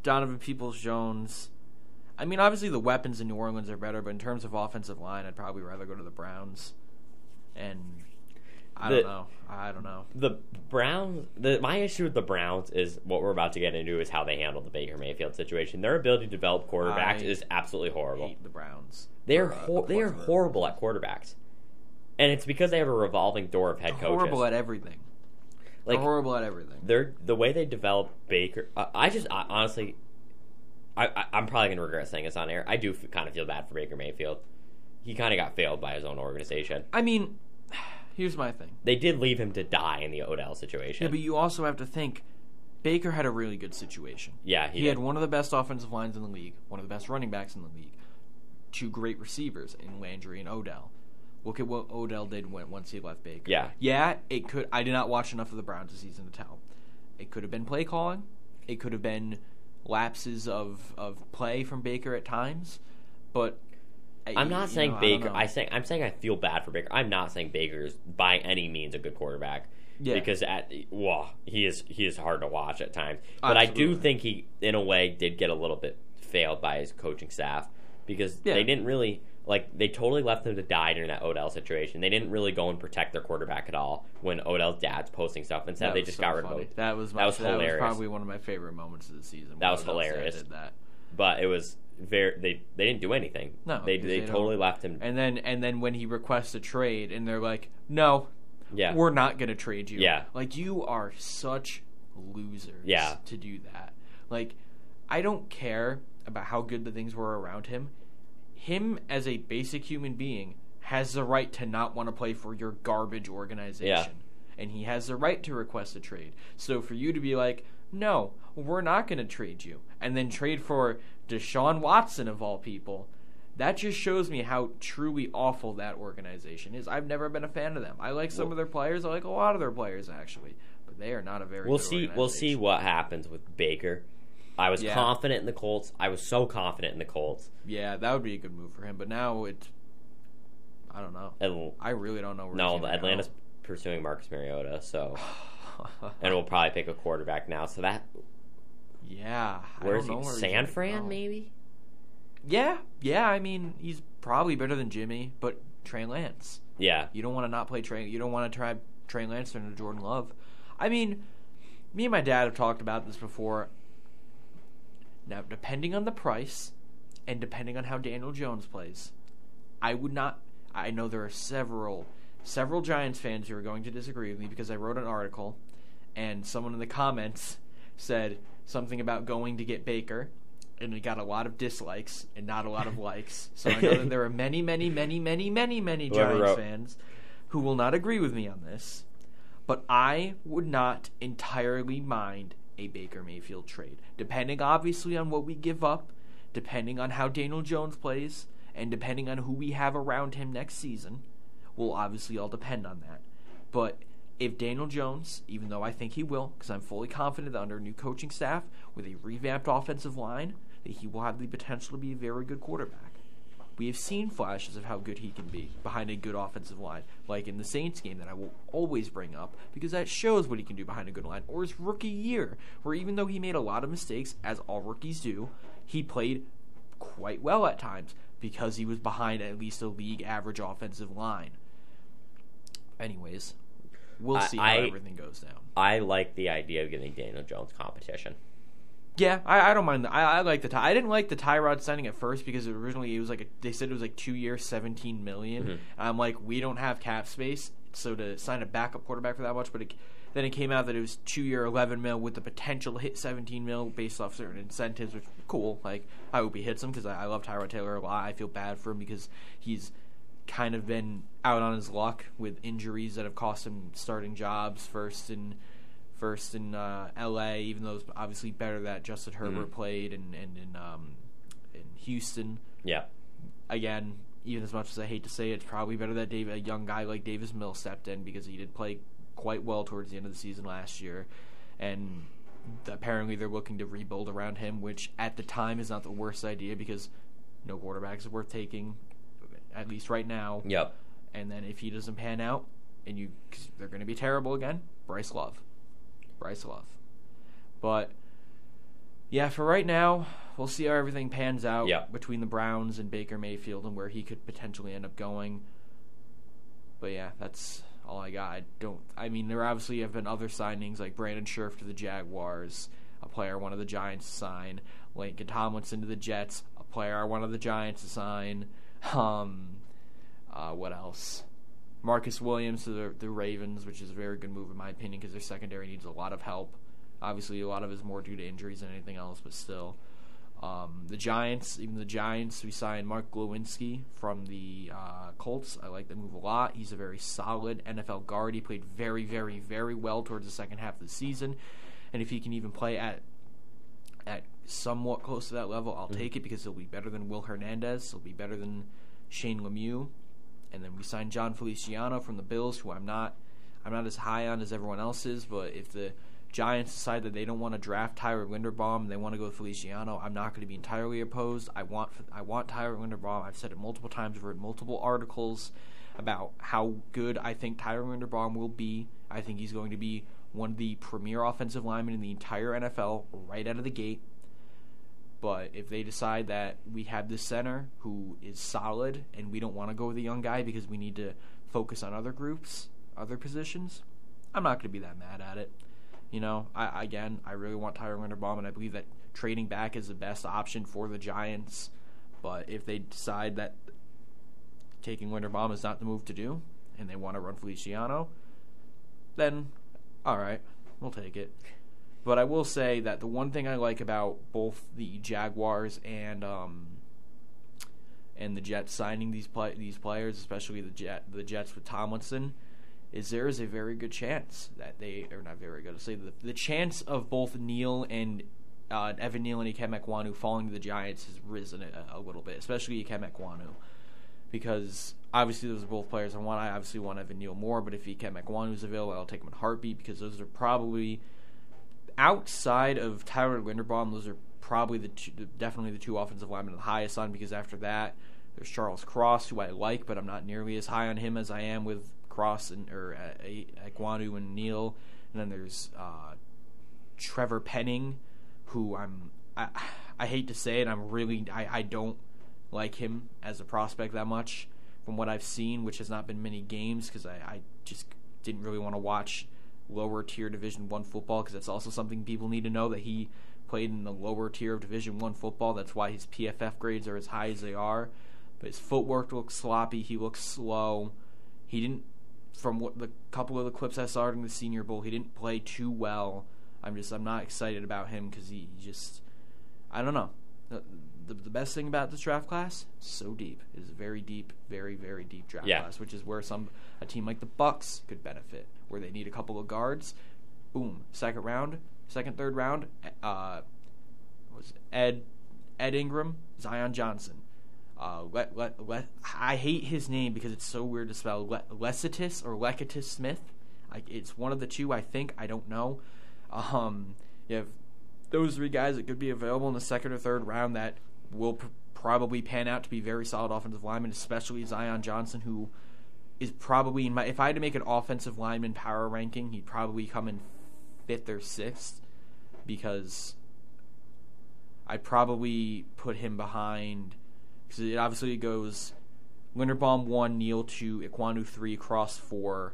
Donovan Peoples Jones. I mean, obviously the weapons in New Orleans are better, but in terms of offensive line, I'd probably rather go to the Browns. And I The- don't know. I don't know. The Browns. The my issue with the Browns is what we're about to get into is how they handle the Baker Mayfield situation. Their ability to develop quarterbacks I is absolutely horrible. The Browns. They're for, uh, the they are horrible at quarterbacks, and it's because they have a revolving door of head coaches. Horrible at everything. like They're horrible at everything. they're the way they develop Baker. I, I just I, honestly, I, I I'm probably gonna regret saying this on air. I do f- kind of feel bad for Baker Mayfield. He kind of got failed by his own organization. I mean, here's my thing. They did leave him to die in the Odell situation. Yeah, but you also have to think Baker had a really good situation. yeah, He, he, had one of the best offensive lines in the league, one of the best running backs in the league, two great receivers in Landry and Odell. Look at what Odell did when once he left Baker. Yeah. yeah. It could. I did not watch enough of the Browns this season to tell. It could have been play calling. It could have been lapses of of play from Baker at times, but. I- I'm not saying know, Baker. know. I, say I'm saying I feel bad for Baker. I'm not saying Baker is by any means a good quarterback. Yeah. Because at well, he is he is hard to watch at times. But I do think he, in a way, did get a little bit failed by his coaching staff because Yeah. they didn't really like they totally left him to die during that Odell situation. They didn't really go and protect their quarterback at all when Odell's dad's posting stuff. Instead, That they just so got rid funny. of him. That was my, That was that was hilarious. probably one of my favorite moments of the season. That was Odell hilarious. Did that. But it was very they they didn't do anything. No, they they, they don't- totally left him. And then and then when he requests a trade, and they're like, "No, yeah, we're not going to trade you." Yeah. like you are such losers. Yeah. to do that. Like, I don't care about how good the things were around him. Him as a basic human being has the right to not want to play for your garbage organization. Yeah. And he has the right to request a trade. So for you to be like, no, we're not going to trade you, and then trade for Deshaun Watson of all people, that just shows me how truly awful that organization is. I've never been a fan of them. I like some Well- of their players. I like a lot of their players actually, but they are not a very. we'll good see. We'll see what happens with Baker. I was Yeah. confident in the Colts. I was so confident in the Colts. Yeah, that would be a good move for him. But now it's, I don't know. And I really don't know. Where no, he's the gonna Atlanta's pursuing Marcus Mariota, so <sighs> <sighs> <sighs> <laughs> and we'll probably pick a quarterback now. So that yeah, where's he? where San Fran, go. maybe. Yeah, yeah. I mean, he's probably better than Jimmy, but Trey Lance. Yeah, You don't want to not play Trey. You don't want to try Trey Lance into Jordan Love. I mean, me and my dad have talked about this before. Now, depending on the price, and depending on how Daniel Jones plays, I would not. I know there are several, several Giants fans who are going to disagree with me because I wrote an article, and someone in the comments said something about going to get Baker, and it got a lot of dislikes and not a lot of likes. So I know that there are many, many, many, many, many, many Giants fans who will not agree with me on this. But I would not entirely mind a Baker Mayfield trade, depending obviously on what we give up, depending on how Daniel Jones plays, and depending on who we have around him next season. Will obviously all depend on that. But if Daniel Jones, even though I think he will, because I'm fully confident that under a new coaching staff with a revamped offensive line, that he will have the potential to be a very good quarterback. We have seen flashes of how good he can be behind a good offensive line, like in the Saints game that I will always bring up because that shows what he can do behind a good line. Or his rookie year, where even though he made a lot of mistakes, as all rookies do, he played quite well at times because he was behind at least a league average offensive line. Anyways, we'll I- see how I- everything goes down. I like the idea of giving Daniel Jones competition. Yeah, I, I don't mind. The, I I like the. Ty- I didn't like the Tyrod signing at first because originally it was like a, they said it was like two years, seventeen million. Mhm. I'm like, we don't have cap space, so to sign a backup quarterback for that much. But it, then it came out that it was two year, eleven mil with the potential to hit seventeen mil based off certain incentives, which cool. Like I hope he hits them because I, I love Tyrod Taylor a lot. I feel bad for him because he's kind of been out on his luck with injuries that have cost him starting jobs first in first in uh, L.A. Even though it's obviously better that Justin Herbert Mhm. played and and in um, in Houston Yeah, again. Even as much as I hate to say it, it's probably better that Dave, a young guy like Davis Mills stepped in because he did play quite well towards the end of the season last year, and apparently they're looking to rebuild around him, which at the time is not the worst idea because no quarterbacks is worth taking, at least right now. yep. And then if he doesn't pan out, and you, cause they're going to be terrible again. Bryce Love, Bryce Love. But yeah, for right now, we'll see how everything pans out Yeah. between the Browns and Baker Mayfield and where he could potentially end up going. But yeah, that's all I got. I don't. I mean, there obviously have been other signings like Brandon Scherff to the Jaguars, a player one of the Giants to sign. Laken Tomlinson to the Jets, a player one of the Giants to sign. Um, uh, what else? Marcus Williams to the, the Ravens, which is a very good move in my opinion because their secondary needs a lot of help. Obviously, a lot of it is more due to injuries than anything else, but still. Um, the Giants, even the Giants, we signed Mark Glowinski from the uh, Colts. I like the move a lot. He's a very solid NFL guard. He played very, very, very well towards the second half of the season, and if he can even play at at somewhat close to that level, I'll mm-hmm. take it because he'll be better than Will Hernandez. He'll be better than Shane Lemieux, and then we signed Jon Feliciano from the Bills, who I'm not I'm not as high on as everyone else is, but if the Giants decide that they don't want to draft Tyler Linderbaum and they want to go with Feliciano, I'm not going to be entirely opposed. I want I want Tyler Linderbaum. I've said it multiple times. I've read multiple articles about how good I think Tyler Linderbaum will be. I think he's going to be one of the premier offensive linemen in the entire NFL right out of the gate. But if they decide that we have this center who is solid and we don't want to go with a young guy because we need to focus on other groups, other positions, I'm not going to be that mad at it. You know, I again, I really want Tyler Linderbaum, and I believe that trading back is the best option for the Giants. But if they decide that taking Linderbaum is not the move to do, and they want to run Feliciano, then all right, we'll take it. But I will say that the one thing I like about both the Jaguars and um, and the Jets signing these play- these players, especially the Jet the Jets with Tomlinson, is there is a very good chance that they are not very good. to say the the chance of both Neil and uh, Evan Neal and Ikem Ekwonu falling to the Giants has risen a, a little bit, especially Ikem Ekwonu, because obviously those are both players I want. I obviously want Evan Neal more, but if Ikem Ekwonu is available, I'll take him in heartbeat because those are probably outside of Tyler Linderbaum. Those are probably the two, definitely the two offensive linemen the highest on because after that there's Charles Cross who I like, but I'm not nearly as high on him as I am with Cross and or uh, Ekwonu and Neal, and then there's uh, Trevor Penning, who I'm I, I hate to say it, I'm really I, I don't like him as a prospect that much from what I've seen, which has not been many games because I, I just didn't really want to watch lower tier Division One football because that's also something people need to know that he played in the lower tier of Division One football. That's why his PFF grades are as high as they are. But his footwork looks sloppy. He looks slow. He didn't from what the couple of the clips I saw during the Senior Bowl, he didn't play too well. I'm just I'm not excited about him because he just I don't know. Uh, The, the, best thing about this draft class so deep it is a very deep, very very deep draft Yeah. class, which is where some a team like the Bucs could benefit, where they need a couple of guards. Boom, second round, second third round. Uh, was? Ed Ed Ingram, Zion Johnson. Uh, let, let, let, I hate his name because it's so weird to spell. Le, Lecitus or Lecatus Smith. I, it's one of the two, I think. I don't know. Um, you have those three guys that could be available in the second or third round that will pr- probably pan out to be very solid offensive linemen, especially Zion Johnson, who is probably in my. If I had to make an offensive lineman power ranking, he'd probably come in fifth or sixth because I'd probably put him behind because it obviously goes Linderbaum one, Neal two, Ekwonu three, Cross four,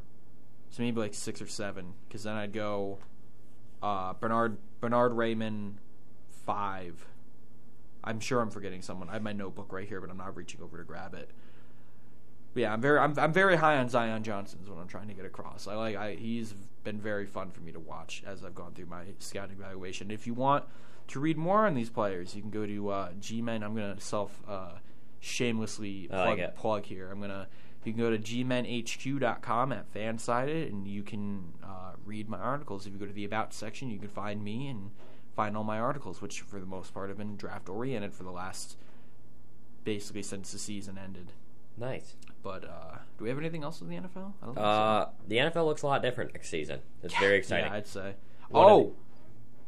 so maybe like six or seven. Because then I'd go uh, Bernard Bernhard Raimann five. I'm sure I'm forgetting someone. I have my notebook right here, but I'm not reaching over to grab it. But yeah, I'm very I'm I'm very high on Zion Johnson is what I'm trying to get across. I like I he's been very fun for me to watch as I've gone through my scouting evaluation. If you want to read more on these players, you can go to uh, G-Men. I'm gonna self uh, shamelessly I like plug, plug here. I'm gonna you can go to gmenhq.com at fansided and you can uh, read my articles. If you go to the about section, you can find me and find all my articles, which for the most part have been draft oriented for the last basically since the season ended. Nice. But uh, do we have anything else in the NFL? I don't think Uh, the NFL looks a lot different next season. It's very exciting. Yeah, I'd say. One oh,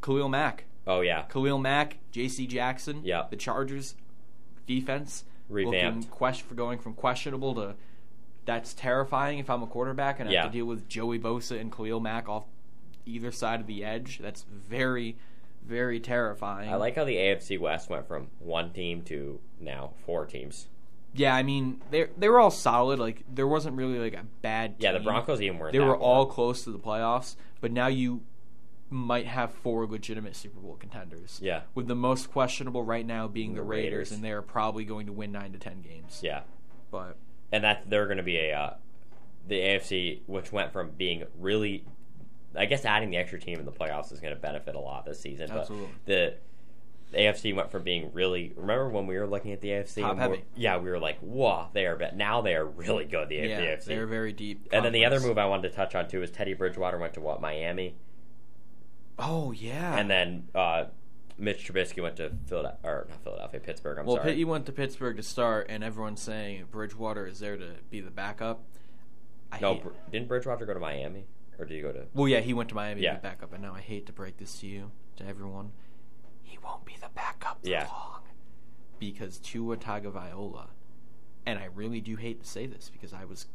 Khalil Mack. oh yeah, Khalil Mack, J.C. Jackson. Yeah. The Chargers defense Revamped. question for going from questionable to that's terrifying if I'm a quarterback and I Yeah. have to deal with Joey Bosa and Khalil Mack off either side of the edge. That's very, very terrifying. I like how the AFC West went from one team to now four teams. Yeah, I mean they they were all solid. Like there wasn't really like a bad. Team. Yeah, the. Broncos even weren't. They were all close to the playoffs, but now you might have four legitimate Super Bowl contenders. Yeah. With the most questionable right now being the, The Raiders, Raiders. and they are probably going to win nine to ten games. Yeah, But and that they're going to be a uh, the AFC, which went from being really, I guess, adding the extra team in the playoffs is going to benefit a lot this season. Absolutely. But the the AFC went from being really. Remember when we were looking at the AFC? Top heavy. Yeah, we were like, "Whoa, they are." But now they are really good. The, yeah, the AFC. they're very deep. and then the other move I wanted to touch on too is Teddy Bridgewater went to what Miami, Oh yeah. and then uh, Mitch Trubisky went to Philadelphia or not Philadelphia, Pittsburgh. I'm well, sorry. Pitt, you went to Pittsburgh to start, and everyone's saying Bridgewater is there to be the backup. I no, Br- didn't Bridgewater go to Miami or did he go to? Well, yeah, he went to Miami Yeah. to be backup, and now I hate to break this to you, to everyone. He won't be the backup for Yeah. long. Because Tua Tagovailoa and I really do hate to say this because I was.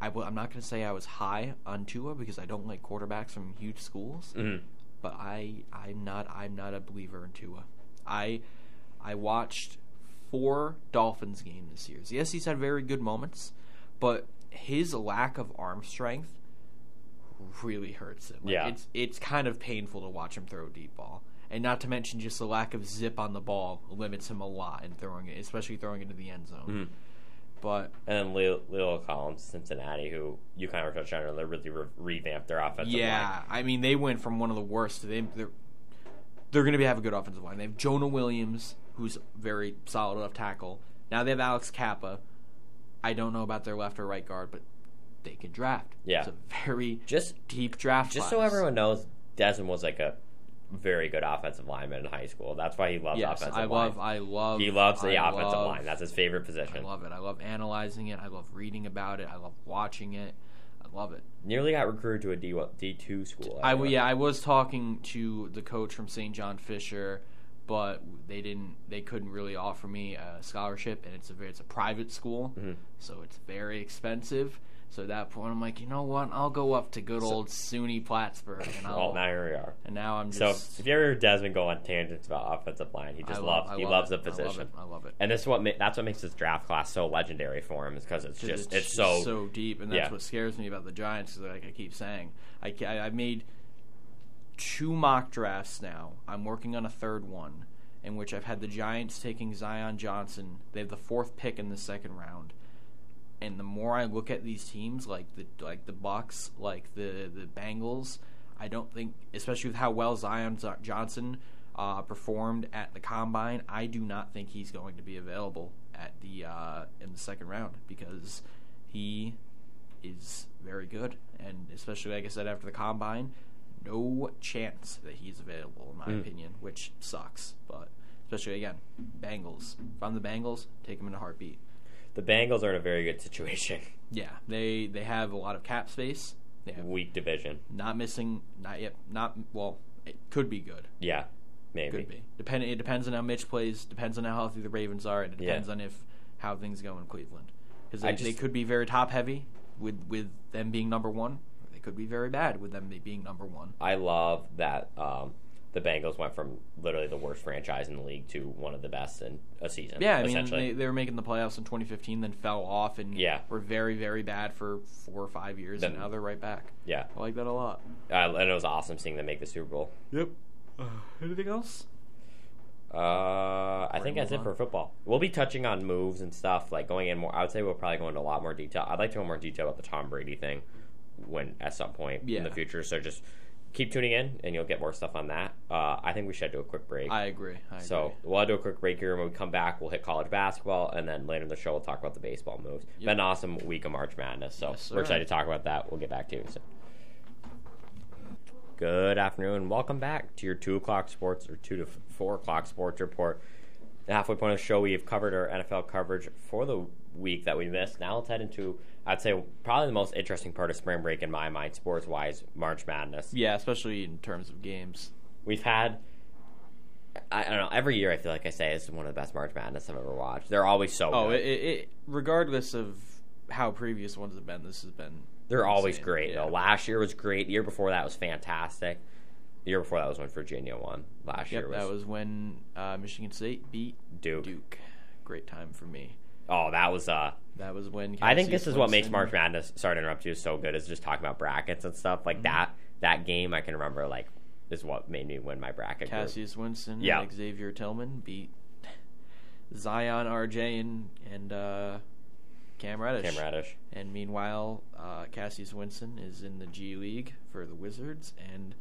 I w- I'm not going to say I was high on Tua because I don't like quarterbacks from huge schools, Mhm. but I I'm not I'm not a believer in Tua. I I watched four Dolphins games this year. Yes, he's had very good moments, but his lack of arm strength really hurts him. Like, Yeah. it's it's kind of painful to watch him throw a deep ball, and not to mention just the lack of zip on the ball limits him a lot in throwing it, especially throwing it to the end zone. Mhm. But And then Leo, La'el Collins, Cincinnati, who you kind of touched on earlier, really re- revamped their offensive yeah, I mean they went from one of the worst. to They they're they're going to be have a good offensive line. They have Jonah Williams, who's very solid left tackle. Now they have Alex Cappa. I don't know about their left or right guard, but they can draft. Yeah. it's a very Just deep draft. just so everyone knows, Desmond was like a very good offensive lineman in high school. That's why he loves yes, offensive I line. love, I love. he loves the I offensive love- line. That's his favorite position. I love it. I love analyzing it. I love reading about it. I love watching it. I love it. Nearly got recruited to a D D two school. I w- yeah, I was talking to the coach from St. John Fisher, but they didn't. They couldn't really offer me a scholarship, and it's a very, it's a private school, Mhm. so it's very expensive. So at that point, I'm like, you know what? I'll go up to good So- old SUNY Plattsburgh, and I'll. now here we are. and now I'm just. So if you ever hear Desmond go on tangents about offensive line, he I just love- loves I he love loves it. the I love position. I love it. And this is what ma- that's what makes this draft class so legendary for him is because it's just it's, so, so deep, and that's yeah. what scares me about the Giants. Is like I keep saying, I I- I've made two mock drafts now. I'm working on a third one, in which I've had the Giants taking Zion Johnson. They have the fourth pick in the second round, and the more I look at these teams, like the like the Bucs, like the the Bengals, I don't think, especially with how well Zion Johnson uh, performed at the combine, I do not think he's going to be available at the uh, in the second round because he is very good, and especially like I said after the combine, no chance that he's available in my Mm. opinion, which sucks. But especially again, Bengals. If I'm the Bengals, take him in a heartbeat. The Bengals are in a very good situation. <laughs> Yeah, they they have a lot of cap space. They have Weak division. not missing, not yet, not well. It could be good. Yeah, maybe. Could be. Depend. It depends on how Mitch plays. Depends on how healthy the Ravens are. and It Yeah. depends on if how things go in Cleveland. Because they, they could be very top heavy with with them being number one. Or they could be very bad with them being number one. I love that um, the Bengals went from literally the worst franchise in the league to one of the best in a season. Yeah, I mean essentially. they, they were making the playoffs in 2015, then fell off and Yeah. were very very bad for four or five years, and now they're right back. yeah, I like that a lot. uh, and it was awesome seeing them make the Super Bowl. Yep. anything else? Uh, I think that's move it for football. We'll be touching on moves and stuff, like going in more. I would say we'll probably go into a lot more detail. I'd like to go more detail about the Tom Brady thing when at some point in the future. So just keep tuning in, and you'll get more stuff on that. Uh, I think we should do a quick break. I agree. I so agree. we'll do a quick break here, and when we come back, we'll hit college basketball, and then later in the show, we'll talk about the baseball moves. Yep. Been an awesome week of March Madness, so Yes, we're excited to talk about that. We'll get back to you soon. Good afternoon. Welcome back to your two o'clock sports or two to four o'clock sports report. The halfway point of the show, we have covered our NFL coverage for the week that we missed. Now let's head into, I'd say, probably the most interesting part of spring break in my mind, sports wise, March Madness. Yeah, especially in terms of games. We've had, I, I don't know, every year I feel like I say it's one of the best March Madness I've ever watched. They're always so Oh, good. it, it, regardless of how previous ones have been, this has been. They're always great. Yeah. Though. Last year was great. The year before that was fantastic. The year before that was when Virginia won. Last Yep, year was, that was when uh, Michigan State beat Duke. Duke. Great time for me. Oh, that was uh That was when. I think this is what makes Winston- March Madness. Sorry to interrupt you. So good is just talking about brackets and stuff Mm-hmm. like that. That game I can remember like is what made me win my bracket. group. Cassius Winston Yeah. and Xavier Tillman beat Zion, RJ, and and uh, Cam Reddish. Cam Radish. And meanwhile, uh, Cassius Winston is in the G League for the Wizards, and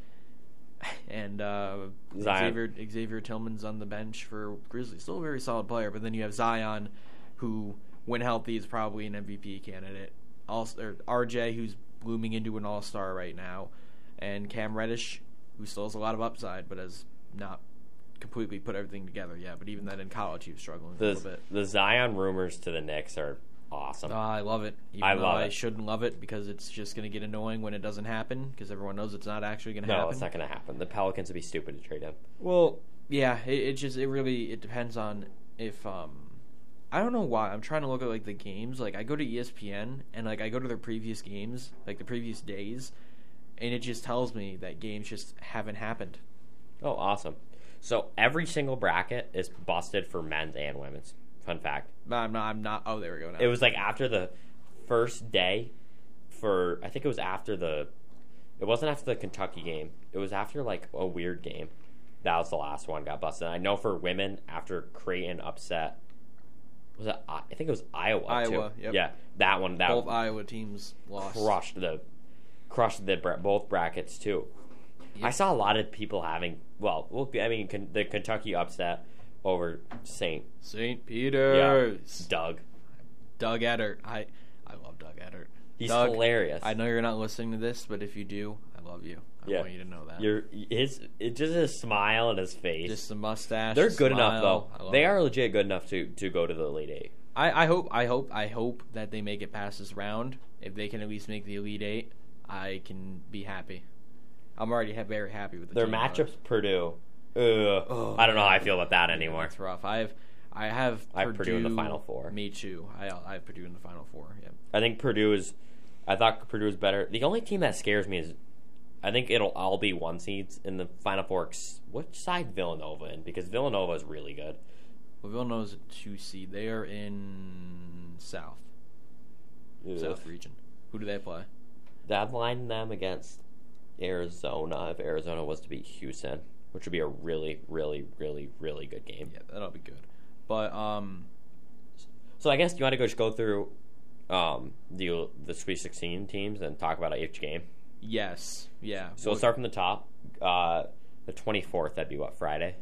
and uh, Xavier Xavier Tillman's on the bench for Grizzlies. Still a very solid player, but then you have Zion, who, when healthy, is probably an MVP candidate. Also, or RJ, who's blooming into an All Star right now, and Cam Reddish, who still has a lot of upside, but has not completely put everything together yet. But even then, in college, he was struggling a The little bit. the Zion rumors to the Knicks are awesome. Oh, I love it. Even I love I it. shouldn't love it because it's just going to get annoying when it doesn't happen because everyone knows it's not actually going to no, happen. No, it's not going to happen. The Pelicans would be stupid to trade him. Well, yeah, it, it just it really it depends on if um, I don't know why. I'm trying to look at like the games. Like I go to ESPN and like I go to their previous games, like the previous days, and it just tells me that games just haven't happened. Oh, awesome. So every single bracket is busted for men's and women's. Fun fact. No, I'm not. I'm not. Oh, there we go. Now. It was like after the first day for I think it was after the it wasn't after the Kentucky game. It was after like a weird game. That was the last one got busted. I know for women after Creighton upset was it I I think it was Iowa Iowa, too. yep. Yeah, that one that both Iowa teams lost. crushed the crushed the both brackets too. I saw a lot of people having well, well I mean the Kentucky upset over Saint St. Peter's. yeah, Doug. Doug Edert. I I love Doug Edert. He's Doug, hilarious. I know you're not listening to this, but if you do, I love you. I Yeah. want you to know that. Your his it just his smile and his face. just the mustache. They're the good enough smile. I though. They it. are legit good enough to to go to the Elite Eight. I, I hope I hope I hope that they make it past this round. If they can at least make the elite eight, I can be happy. I'm already ha- very happy with the Their team, matchups, though. Purdue. Ugh. Oh, I don't know how I feel about that anymore. It's rough. I have I have I have Purdue in the Final Four. Me too. I I have Purdue in the final four. Yeah. I think Purdue is. I thought Purdue was better. The only team that scares me is, I think it'll all be one seeds in the Final Four. Which side Villanova in? Because Villanova is really good. Well, Villanova's a two seed. They are in South. South region. Who do they play? I'd line them against Arizona if Arizona was to beat Houston, which would be a really, really, really, really good game. Yeah, that'll be good. But um, So I guess you want to go just go through um, the the Sweet Sixteen teams and talk about each game. Yes, yeah. So we'll start from the top. Uh, the twenty fourth. That'd be what Friday.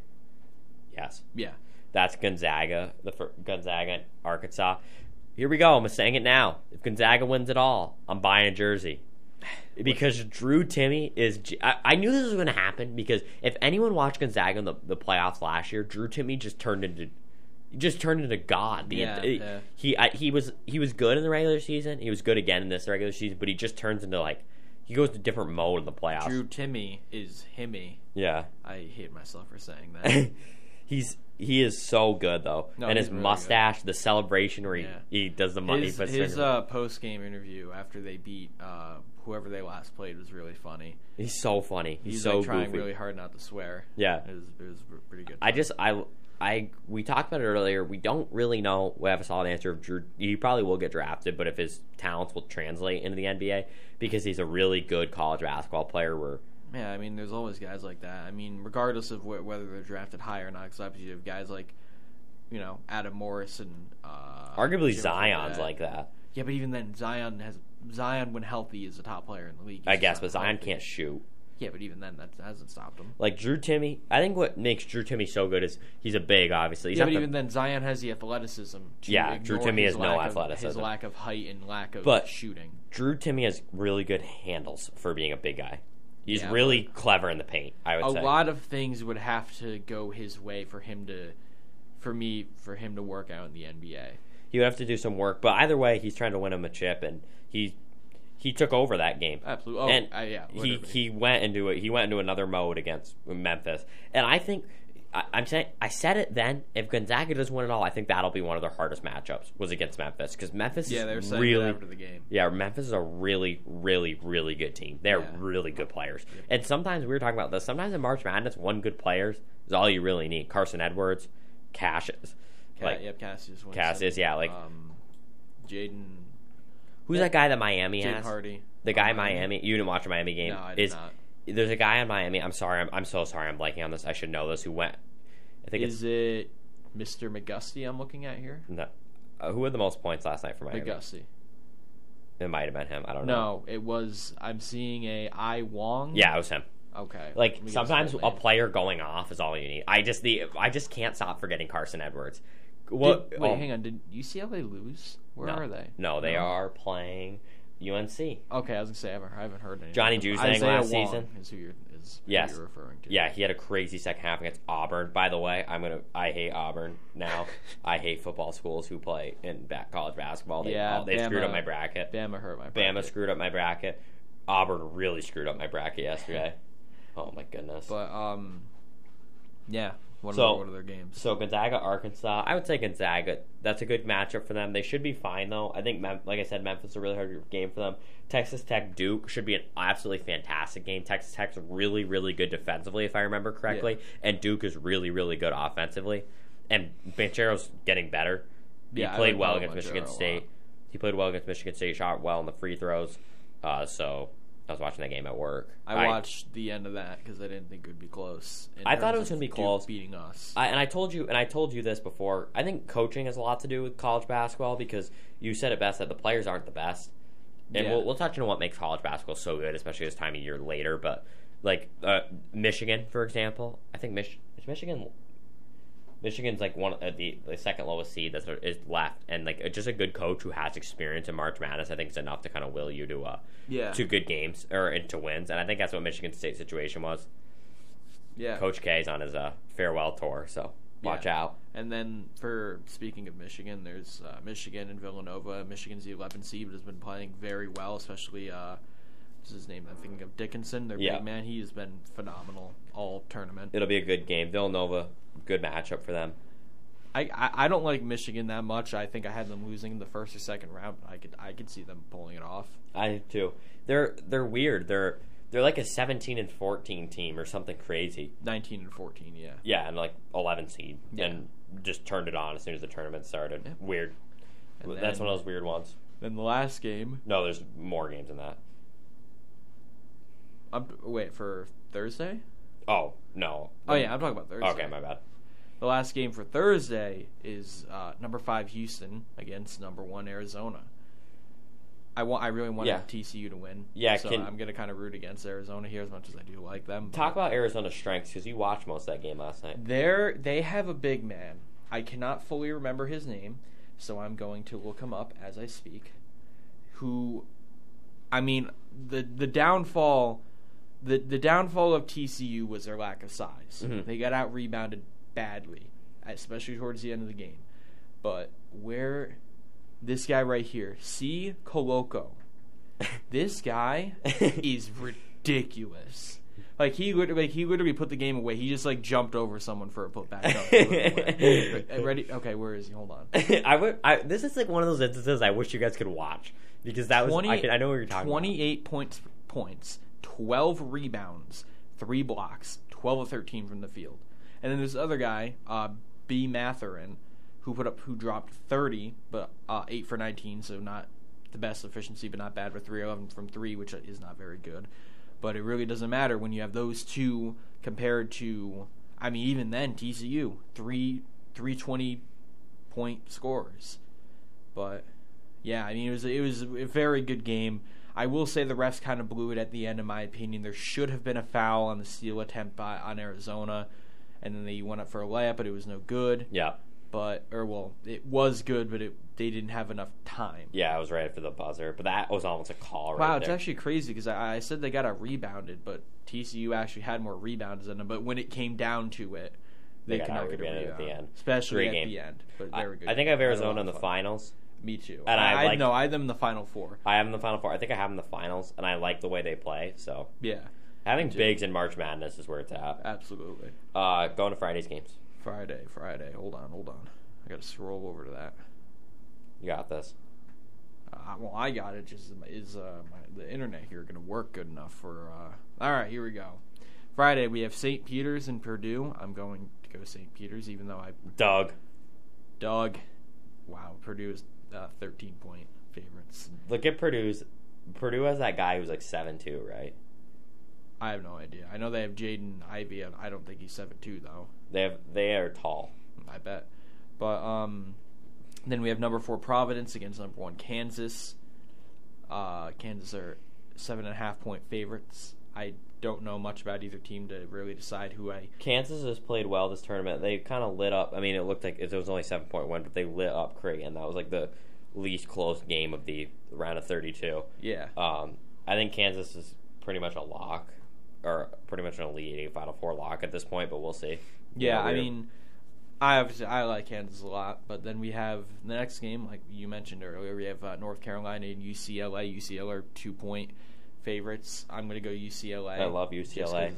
Yes, Yeah, that's Gonzaga. The fir- Gonzaga, and Arkansas. Here we go. I'm saying it now. If Gonzaga wins it all, I'm buying a jersey. <sighs> Because Drew Timme is. I knew this was going to happen because if anyone watched Gonzaga in the, the playoffs last year, Drew Timme just turned into. Just turned into God. The Yeah, ent- yeah. he I, he was he was good in the regular season. He was good again in this regular season, but he just turns into like he goes to different mode in the playoffs. Drew Timme is himmy. Yeah, I hate myself for saying that. <laughs> he's he is so good though, No, and his really mustache, the celebration where he, Yeah. he does the money. his puts his uh, post game interview after they beat uh, whoever they last played was really funny. he's so funny. He's, He's, so like trying goofy. really hard not to swear. Yeah. it was, it was pretty good. I just I I we talked about it earlier. We don't really know. We have a solid answer Drew. He probably will get drafted, but if his talents will translate into the NBA because he's a really good college basketball player. Where yeah, I mean, there's always guys like that. I mean, regardless of wh- whether they're drafted high or not, because obviously you have guys like you know Adam Morris and uh, arguably Zion's Fredette. like that. Yeah, but even then, Zion has Zion when healthy is a top player in the league. I guess, but Zion healthy. can't shoot. Yeah, but even then, that hasn't stopped him. Like Drew Timme, I think what makes Drew Timme so good is he's a big, obviously. He's yeah, but the- even then, Zion has the athleticism. Yeah, Drew Timme has no athleticism. of- His lack of height and lack of But- shooting. Drew Timme has really good handles for being a big guy. He's Yeah, really clever in the paint. I would A say. lot of things would have to go his way for him to, for me, for him to work out in the NBA. He would have to do some work, but either way, he's trying to win him a chip, and he he took over that game. Absolutely. Oh, and uh, yeah. he he went into it. He went into another mode against Memphis, and I think I, I'm saying I said it then. If Gonzaga doesn't win it all, I think that'll be one of their hardest matchups was against Memphis because Memphis yeah, is really after the game. yeah Memphis is a really really really good team. They're Yeah. really good players, and sometimes we were talking about this. Sometimes in March Madness, one good players is all you really need. Carson Edwards, Cassius, Ca- like yep, Cassius. Winston. Cassius, yeah, like- um, Jaden. Who's that guy that Miami has? Hardy. The guy in Um, Miami. You didn't watch a Miami game. No, I did is not. there's a guy in Miami. I'm sorry. I'm, I'm so sorry. I'm blanking on this. I should know this. Who went? I think Is it Mr. McGusty I'm looking at here? no, uh, who had the most points last night for Miami. McGusty. It might have been him. I don't know. No, it was. I'm seeing a I Wong. Yeah, it was him. Okay. Like Let me get his sometimes a player going off is all you need. I just the I just can't stop forgetting Carson Edwards. What? Did, wait, oh, hang on. Did UCLA lose? Where no. are they? No, they are playing UNC. Okay, I was gonna say I haven't, I haven't heard anything. Johnny from- Juzang last Wong season? is who you're is who Yes. you're referring to. Yeah, he had a crazy second half against Auburn. By the way, I'm gonna. I hate Auburn now. <laughs> I hate football schools who play in back college basketball. They, Yeah, all- they screwed up my bracket. Bama hurt my. Bama screwed up my bracket. Auburn really screwed up my bracket yesterday. <laughs> Oh my goodness. But um, yeah, What, So- are, what are their games? So Gonzaga, Arkansas. I would say Gonzaga. That's a good matchup for them. They should be fine though. I think, like I said, Memphis is a really hard game for them. Texas Tech, Duke should be an absolutely fantastic game. Texas Tech's really, really good defensively, if I remember correctly, and Duke is really, really good offensively. And Banchero's getting better. He Yeah, played well against Michigan. State. He played well against Michigan State. Shot well in the free throws. Uh, so I was watching that game at work. I watched the end of that because I didn't think it would be close. I thought it was gonna be Duke close. beating us. I, and I told you, and I told you this before. I think coaching has a lot to do with college basketball because you said it best that the players aren't the best, and Yeah. we'll we'll touch on what makes college basketball so good, especially this time of year later. But like uh, Michigan, for example, I think Mich- is Michigan. Michigan's like one of the the second lowest seed that's is left, and like just a good coach who has experience in March Madness, I think is enough to kind of will you to uh yeah, to good games or into wins, and I think that's what Michigan State situation was. yeah. Coach K is on his uh, farewell tour, so watch Yeah. out. And then for speaking of Michigan, there's uh, Michigan and Villanova. Michigan's the 11 seed, but has been playing very well, especially uh, what's his name? I'm thinking of Dickinson, their Yeah. big man. He has been phenomenal all tournament. It'll be a good game. Villanova, good matchup for them. I, I I don't like Michigan that much. I think I had them losing in the first or second round. I could I could see them pulling it off. I too. They're they're weird. They're they're like a 17 and 14 team or something crazy. 19 and 14, yeah. Yeah, and like 11 seed, Yeah. and just turned it on as soon as the tournament started. Yeah. Weird. And That's then- one of those weird ones. Then the last game. No, there's more games than that. I'm, wait for Thursday. Oh no. Oh yeah, I'm talking about Thursday. Okay, my bad. The last game for Thursday is uh, number five Houston against number one Arizona. I want. I really wanted Yeah. TCU to win. Yeah, so can- I'm gonna kind of root against Arizona here as much as I do like them. Talk about Arizona's strengths because you watched most of that game last night. There, they have a big man. I cannot fully remember his name, so I'm going to look him up as I speak. Who, I mean, the the downfall, the the downfall of TCU was their lack of size. Mhm. They got out rebounded badly, especially towards the end of the game. But where this guy right here, C. Koloko, <laughs> this guy <laughs> is ridiculous. Like he literally, like he literally put the game away. He just like jumped over someone for a putback. dunk. Put it away. <laughs> Ready? Okay, where is he? Hold on. I would. I, this is like one of those instances I wish you guys could watch because that was. I, I know what you're talking about. 28 points, points, 12 rebounds, three blocks, 12 of 13 from the field. And then this other guy, uh, B. Mathurin, who put up, who dropped 30, but uh, 8 for 19, so not the best efficiency, but not bad for 3 of them from 3, which is not very good. But it really doesn't matter when you have those two compared to, I mean, even then, TCU, three, 320 point scores. But yeah, I mean it was it was a very good game. I will say the refs kind of blew it at the end, in my opinion. There should have been a foul on the steal attempt by on Arizona, and then they went up for a layup, but it was no good. Yeah, But or well, it was good, but it they didn't have enough time. yeah, I was right for the buzzer, but that was almost a call. Right there. wow, it's there. actually crazy because I, I said they got out rebounded, but TCU actually had more rebounds than them. But when it came down to it, they, They could not get a rebound, at the end. especially at game. the end. But I. I think I have Arizona in the finals. Me too. And I I, like- no, I had them in the final four. I have them in the final four. I think I have them in the finals, and I like the way they play. So Yeah, having bigs in March Madness is where it's at. absolutely. Uh, going to Friday's games. Friday, Friday. Hold on, hold on. I got to scroll over to that. You got this. Uh, well, I got it. Just is uh, my, the internet here going to work good enough for? Uh... All right, here we go. Friday we have St. Peter's and Purdue. I'm going to go St. Peter's, even though I Doug. Doug. Wow, Purdue is uh, 13 point favorites. Look at Purdue's. Purdue has that guy who's like seven two, right? I have no idea. I know they have Jaden Ivey. and I don't think he's seven two though. They have they are tall. I bet. But um, then we have number four Providence against number one Kansas. Uh, Kansas are seven and a half point favorites. I don't know much about either team to really decide who I. Kansas has played well this tournament. They kind of lit up. I mean, it looked like it was only seven point one, but they lit up Creighton. That was like the least close game of the round of thirty two. Yeah, Um, I think Kansas is pretty much a lock, or pretty much an elite Final Four lock at this point. But we'll see. yeah. I mean, I obviously I like Kansas a lot, but then we have the next game, like you mentioned earlier, we have uh, North Carolina and UCLA. UCLA are two point favorites. I'm going to go UCLA. I love UCLA.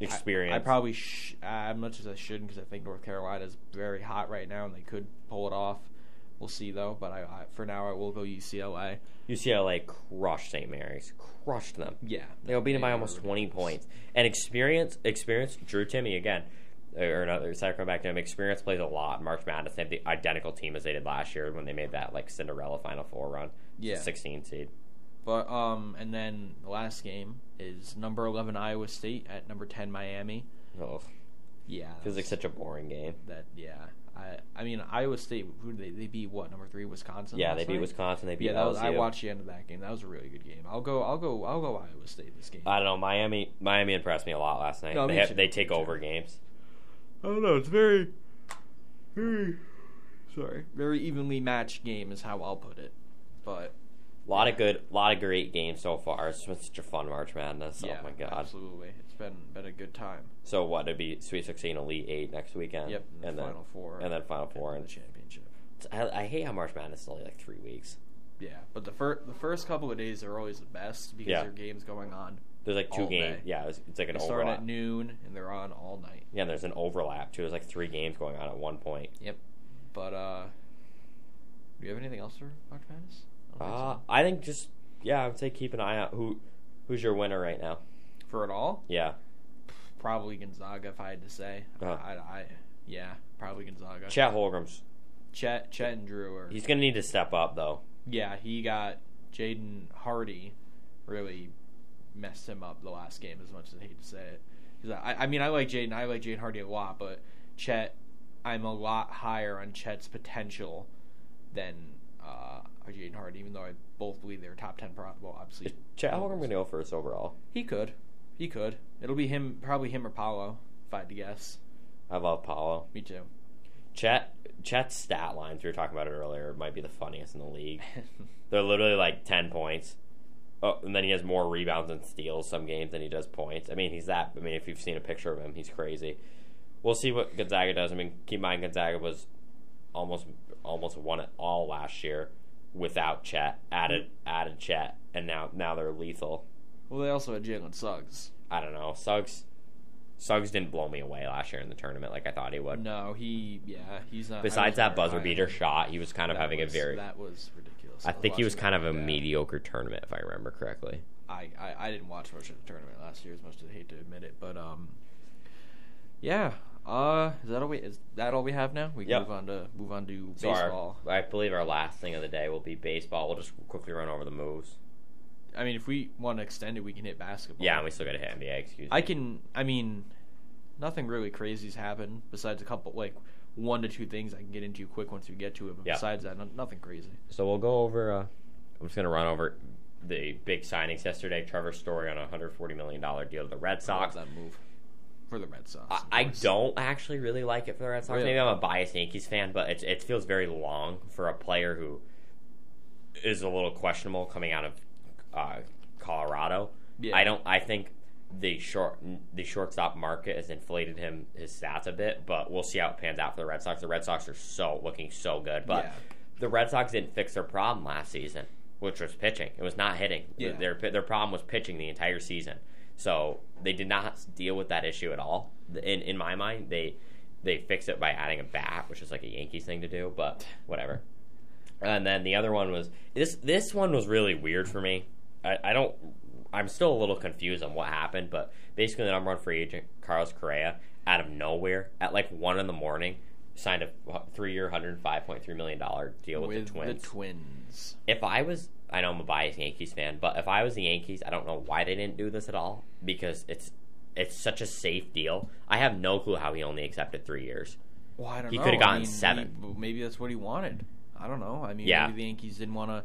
experience. I, I probably sh- as much as I shouldn't because I think North Carolina is very hot right now and they could pull it off. We'll see though, but I, I for now I will go UCLA. UCLA crushed St. Mary's, crushed them. Yeah, They'll beat them by almost twenty points. And experience, experience. Drew Timme again, or another. Coming back to him. Experience plays a lot. March Madness. They have the identical team as they did last year when they made that like Cinderella Final Four run. Yeah. sixteen seed. But um, and then the last game is number eleven Iowa State at number ten Miami. Oh, Yeah, feels like such a boring game. that. Yeah, I I mean Iowa State. Who they they beat? What number three Wisconsin? Yeah, they beat night? Wisconsin. They beat Yeah, that was, I watched the end of that game. That was a really good game. I'll go. I'll go. I'll go Iowa State this game. I don't know. Miami, Miami impressed me a lot last night. No, they have, they take Me too. over games. I don't know. It's very, very. Sorry, very evenly matched game is how I'll put it. But A lot of good, a lot of great games so far. It's been such a fun March Madness. yeah, oh my god! absolutely, it's been been a good time. So what? It'd be Sweet Sixteen, Elite Eight next weekend. Yep, and, and the then final four, and then Final Four, and and the championship. I, I hate how March Madness is only like three weeks. Yeah, but the first the first couple of days are always the best because Yeah. there are games going on. There's like two games. day. Yeah, it's, it's like an They start at noon and they're on all night. yeah, and there's an overlap too. There's like three games going on at one point. Yep. But uh, do you have anything else for March Madness? I think Uh. I think just yeah, I would say keep an eye out. Who who's your winner right now? for it all, Yeah, probably Gonzaga if I had to say. Uh-huh. I, I, yeah, probably Gonzaga. Chet Holmgren's. Chet, Chet and Drew are. He's gonna need to step up though. yeah, he got Jaden Hardy really messed him up the last game as much as I hate to say it. 'Cause I, I mean, I like Jaden. I like Jaden Hardy a lot, but Chet, I'm a lot higher on Chet's potential than uh, Jaden Hardy. Even though I both believe they're top ten. Pro- well, obviously, Is Chet Holmgren gonna go first overall? he could, he could. It'll be him, probably him or Paolo, if I had to guess. I love Paolo. Me too. Chet Chet's stat lines we were talking about it earlier might be the funniest in the league. <laughs> They're literally like ten points. Oh, and then he has more rebounds and steals some games than he does points. I mean, he's that. I mean, if you've seen a picture of him, he's crazy. We'll see what Gonzaga does. I mean, keep in mind Gonzaga was almost almost won it all last year without Chet. Added added Chet, and now now they're lethal. well, they also had Jalen Suggs. I don't know. Suggs Suggs didn't blow me away last year in the tournament like I thought he would. No, he, yeah, he's not. Besides that buzzer beater shot, he was kind of having was- a very. That was ridiculous. I think he was kind of a that. mediocre tournament, if I remember correctly. I, I, I didn't watch much of the tournament last year, as much as I hate to admit it, but um, yeah. Uh, is that all we is that all we have now? We can Yep. move on to move on to So our- baseball. I believe our last thing of the day will be baseball. We'll just quickly run over the moves. I mean, if we want to extend it, we can hit basketball. Yeah, and we still got to hit NBA. Excuse me. I can. I mean, nothing really crazy's happened besides a couple like one to two things I can get into quick once we get to it. But Yeah. besides that, no, nothing crazy. So we'll go over. Uh, I'm just gonna run over the big signings yesterday. Trevor Story on a 140 million dollar deal to the Red I Sox. that move for the Red Sox. I, I don't actually really like it for the Red Sox. Really? Maybe I'm a biased Yankees fan, but it, it feels very long for a player who is a little questionable coming out of uh, Colorado. Yeah. I don't. I think the short the shortstop market has inflated him his stats a bit, but we'll see how it pans out for the Red Sox. The Red Sox are so looking so good, but Yeah. the Red Sox didn't fix their problem last season, which was pitching. It was not hitting. Yeah. Their their problem was pitching the entire season. So they did not deal with that issue at all. In in my mind, they they fixed it by adding a bat, which is like a Yankees thing to do, but whatever. And then the other one was this. This one was really weird for me. I, I don't. I'm still a little confused on what happened, but basically the number one free agent, Carlos Correa, out of nowhere at like one in the morning, signed a three-year, 105.3 million dollar deal with, with the Twins. the Twins. if I was, I know I'm a biased Yankees fan, but if I was the Yankees, I don't know why they didn't do this at all because it's it's such a safe deal. I have no clue how he only accepted three years. Well, I don't He know. coulda I gotten mean, seven. he- maybe that's what he wanted. I don't know. I mean, Yeah. maybe the Yankees didn't want to.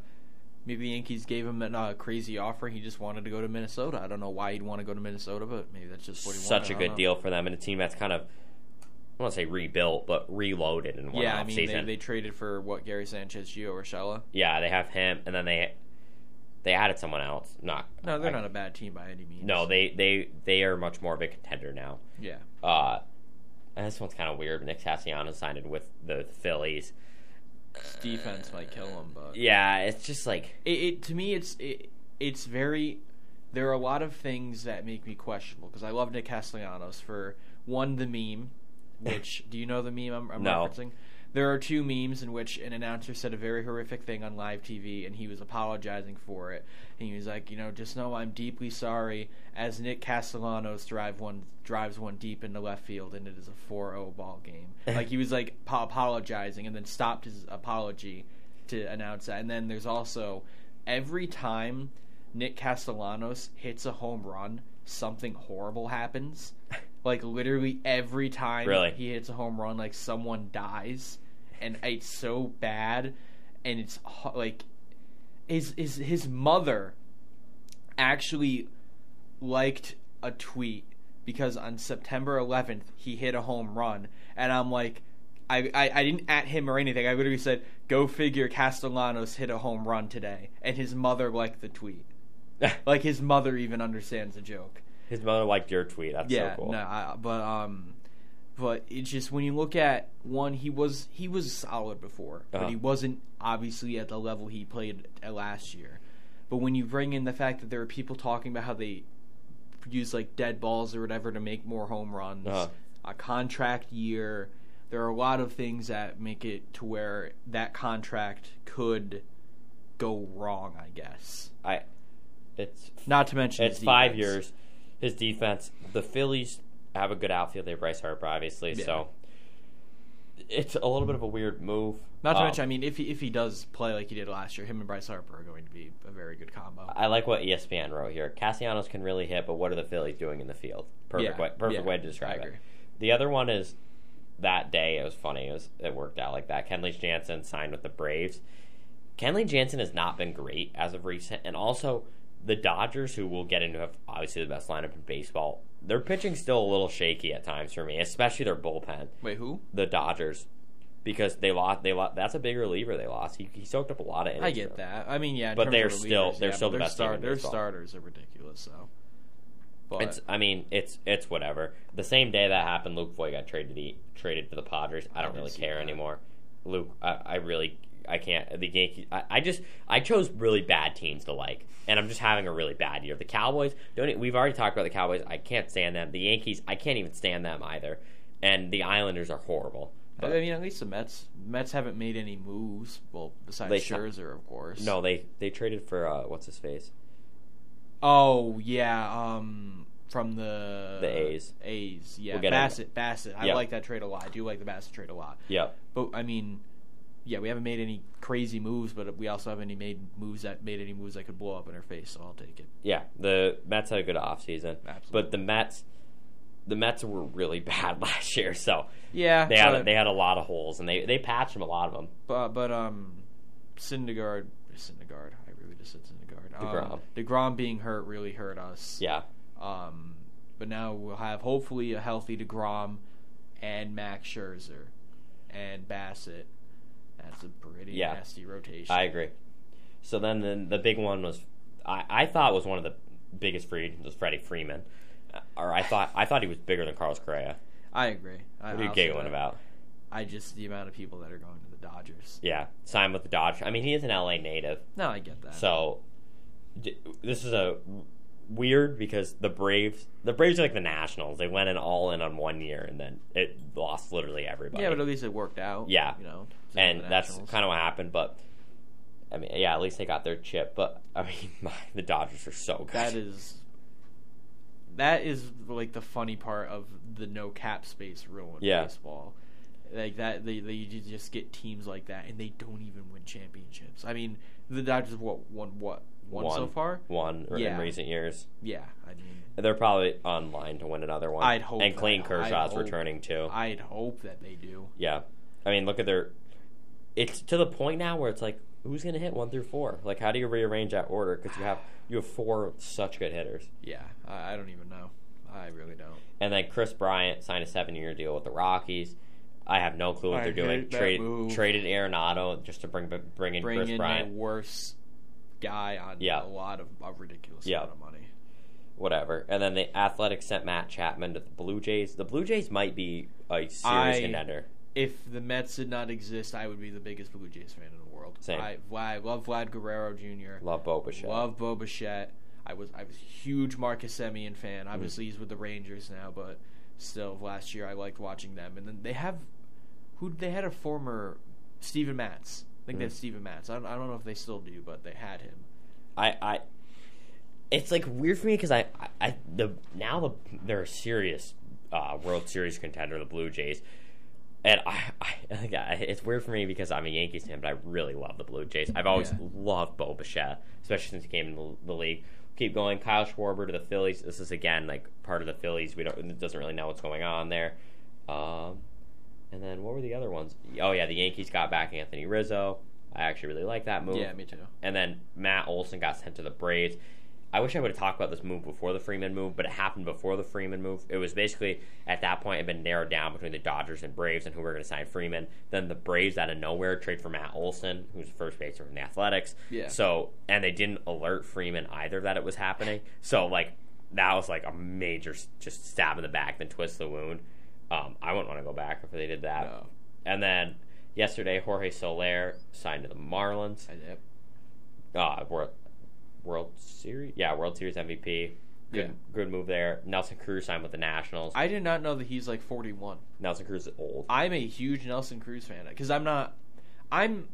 Maybe the Yankees gave him a uh, crazy offer. He just wanted to go to Minnesota. I don't know why he'd want to go to Minnesota, but maybe that's just what he Such wanted. a I don't good know. deal for them and a team that's kind of, I don't want to say rebuilt, but reloaded in one Yeah, I mean, they, season. they traded for what Gary Sanchez, Gio Urshela. yeah, they have him, and then they they added someone else. Not No, they're I- not a bad team by any means. No, they they they are much more of a contender now. Yeah, Uh, and this one's kind of weird. Nick Castellanos signed with the Phillies. defense might kill him, but Yeah, it's just like it, it to me it's it, it's very there are a lot of things that make me questionable because I love Nick Castellanos for one the meme, which do you know the meme I'm, I'm No. referencing? There are two memes in which an announcer said a very horrific thing on live TV and he was apologizing for it. And he was like, you know, just know I'm deeply sorry as Nick Castellanos drive one drives one deep into left field and it is a 4-0 ball game. Eh. like he was like po- apologizing and then stopped his apology to announce that. And then there's also every time Nick Castellanos hits a home run, something horrible happens. <laughs> Like literally every time Really? he hits a home run, like someone dies, and it's so bad, and it's like his his his mother actually liked a tweet because on September 11th he hit a home run, and I'm like. I, I, I didn't at him or anything. I literally said, "Go figure, Castellanos hit a home run today," and his mother liked the tweet. <laughs> Like his mother even understands the joke. His mother liked your tweet. That's Yeah, so cool. no, I, but um, but it's just when you look at one, he was he was solid before, Uh-huh. but he wasn't obviously at the level he played at last year. But when you bring in the fact that there are people talking about how they use like dead balls or whatever to make more home runs, Uh-huh. a contract year, there are a lot of things that make it to where that contract could go wrong. I guess. I. It's Not to mention it's five years. His defense. The Phillies have a good outfield. They have Bryce Harper, obviously. Yeah. So it's a little bit of a weird move. Not to Um, mention, I mean, if he, if he does play like he did last year, him and Bryce Harper are going to be a very good combo. I like what ESPN wrote here. Castellanos can really hit, but what are the Phillies doing in the field? Perfect Yeah, way. Perfect yeah, way to describe it. The other one is that day. It was funny. It was it worked out like that. Kenley Jansen signed with the Braves. Kenley Jansen has not been great as of recent, and also the Dodgers, who we'll get into, have obviously the best lineup in baseball. Their pitching still a little shaky at times for me, especially their bullpen. Wait, who? The Dodgers, because they lost. They lost. That's a big reliever they lost. He, he soaked up a lot of. innings I get that. I mean, yeah, But they're still- they're yeah, still the best team Their baseball. starters are ridiculous, so. But It's. I mean, it's it's whatever. The same day that happened, Luke Voit got traded to the traded to the Padres. I don't didn't really care that. anymore. Luke, I, I really, I can't. The Yankees. I, I just, I chose really bad teams to like, and I'm just having a really bad year. The Cowboys. Don't. We've already talked about the Cowboys. I can't stand them. The Yankees. I can't even stand them either. And the Islanders are horrible. I mean, at least the Mets. Mets haven't made any moves. Well, besides They Scherzer, of course. No, they they traded for uh, what's his face. Oh yeah, um, from the The A's. A's, yeah. We'll Bassitt, Bassitt. I Yep. like that trade a lot. I do like the Bassitt trade a lot. Yeah. But I mean, yeah, we haven't made any crazy moves, but we also haven't made moves that made any moves that could blow up in our face. So I'll take it. Yeah, the Mets had a good offseason. But the Mets the Mets were really <laughs> bad last year, so Yeah, they had but, they had a lot of holes and they they patched them a lot of them. but, but um, Syndergaard, Syndergaard. I really just said Syndergaard. DeGrom. Um, Degrom being hurt really hurt us. Yeah. Um, but now we'll have hopefully a healthy Degrom and Max Scherzer and Bassitt. That's a pretty Yeah. nasty rotation. I agree. So then the, the big one was I, I thought was one of the biggest free was Freddie Freeman. Or I thought I thought he was bigger than Carlos Correa. I agree. I, What are you giggling about? I just the amount of people that are going to the Dodgers. Yeah, signed with the Dodgers. I mean, he is an LA native, No, I get that. so d- this is a weird because the Braves, the Braves are like the Nationals. They went in all in on one year and then it lost literally everybody. yeah, but at least it worked out. Yeah. you know, and that's kind of what happened. But I mean, yeah, at least they got their chip. But <laughs> I mean, my, the Dodgers are so good. that is that is like the funny part of the no cap space rule in Yeah. baseball. Like that, they they just get teams like that, and they don't even win championships. I mean, the Dodgers have what won what one, so far? one in recent years. Yeah, I mean, They're probably on line to win another one. I'd hope And. Clayton I'd Kershaw's hope. returning too. I'd hope that they do. yeah, I mean, look at their. It's to the point now where it's like, who's going to hit one through four? Like, how do you rearrange that order? Because you have you have four such good hitters. Yeah, I, I don't even know. I really don't. And then Kris Bryant signed a seven-year deal with the Rockies. I have no clue what I they're doing. hate that Trade, move. traded Arenado just to bring bring in Bring Kris in Bryant. the worst guy on Yeah. a lot of a ridiculous Yeah. amount of money. whatever. And then the Athletics sent Matt Chapman to the Blue Jays. The Blue Jays might be a serious I- contender. If the Mets did not exist, I would be the biggest Blue Jays fan in the world. Same. I, I love Vlad Guerrero Jr. Love Bo Bichette. Love Bo Bichette. I was I was a huge Marcus Semien fan. Mm-hmm. Obviously, he's with the Rangers now, but still, last year I liked watching them. And then they have who they had a former Steven Matz. I think they had Mhm. Steven Matz. I don't, I don't know if they still do, but they had him. I, I it's like weird for me because I, I, I, the now the they're a serious uh, World Series contender, the Blue Jays, and I, I, I think I, it's weird for me because I'm a Yankees fan, but I really love the Blue Jays. I've always Yeah. loved Bo Bichette, especially since he came in the, the league. Keep going, Kyle Schwarber to the Phillies. This is again like part of the Phillies. We don't it doesn't really know what's going on there. Um, and then what were the other ones? Oh yeah, the Yankees got back Anthony Rizzo. I actually really like that move. Yeah, me too. And then Matt Olson got sent to the Braves. I wish I would have talked about this move before the Freeman move, but it happened before the Freeman move. It was basically at that point it had been narrowed down between the Dodgers and Braves and who were going to sign Freeman. Then the Braves out of nowhere trade for Matt Olson, who's the first baseman in the Athletics. Yeah. So and they didn't alert Freeman either that it was happening. So like that was like a major just stab in the back, then twist the wound. Um, I wouldn't want to go back if they did that. No. And then yesterday, Jorge Soler signed to the Marlins. I, yep. Uh, World, World Series, yeah, World Series MVP. Good, Yeah. good move there. Nelson Cruz signed with the Nationals. I did not know that he's like 41. Nelson Cruz is old. I'm a huge Nelson Cruz fan because I'm not. I'm.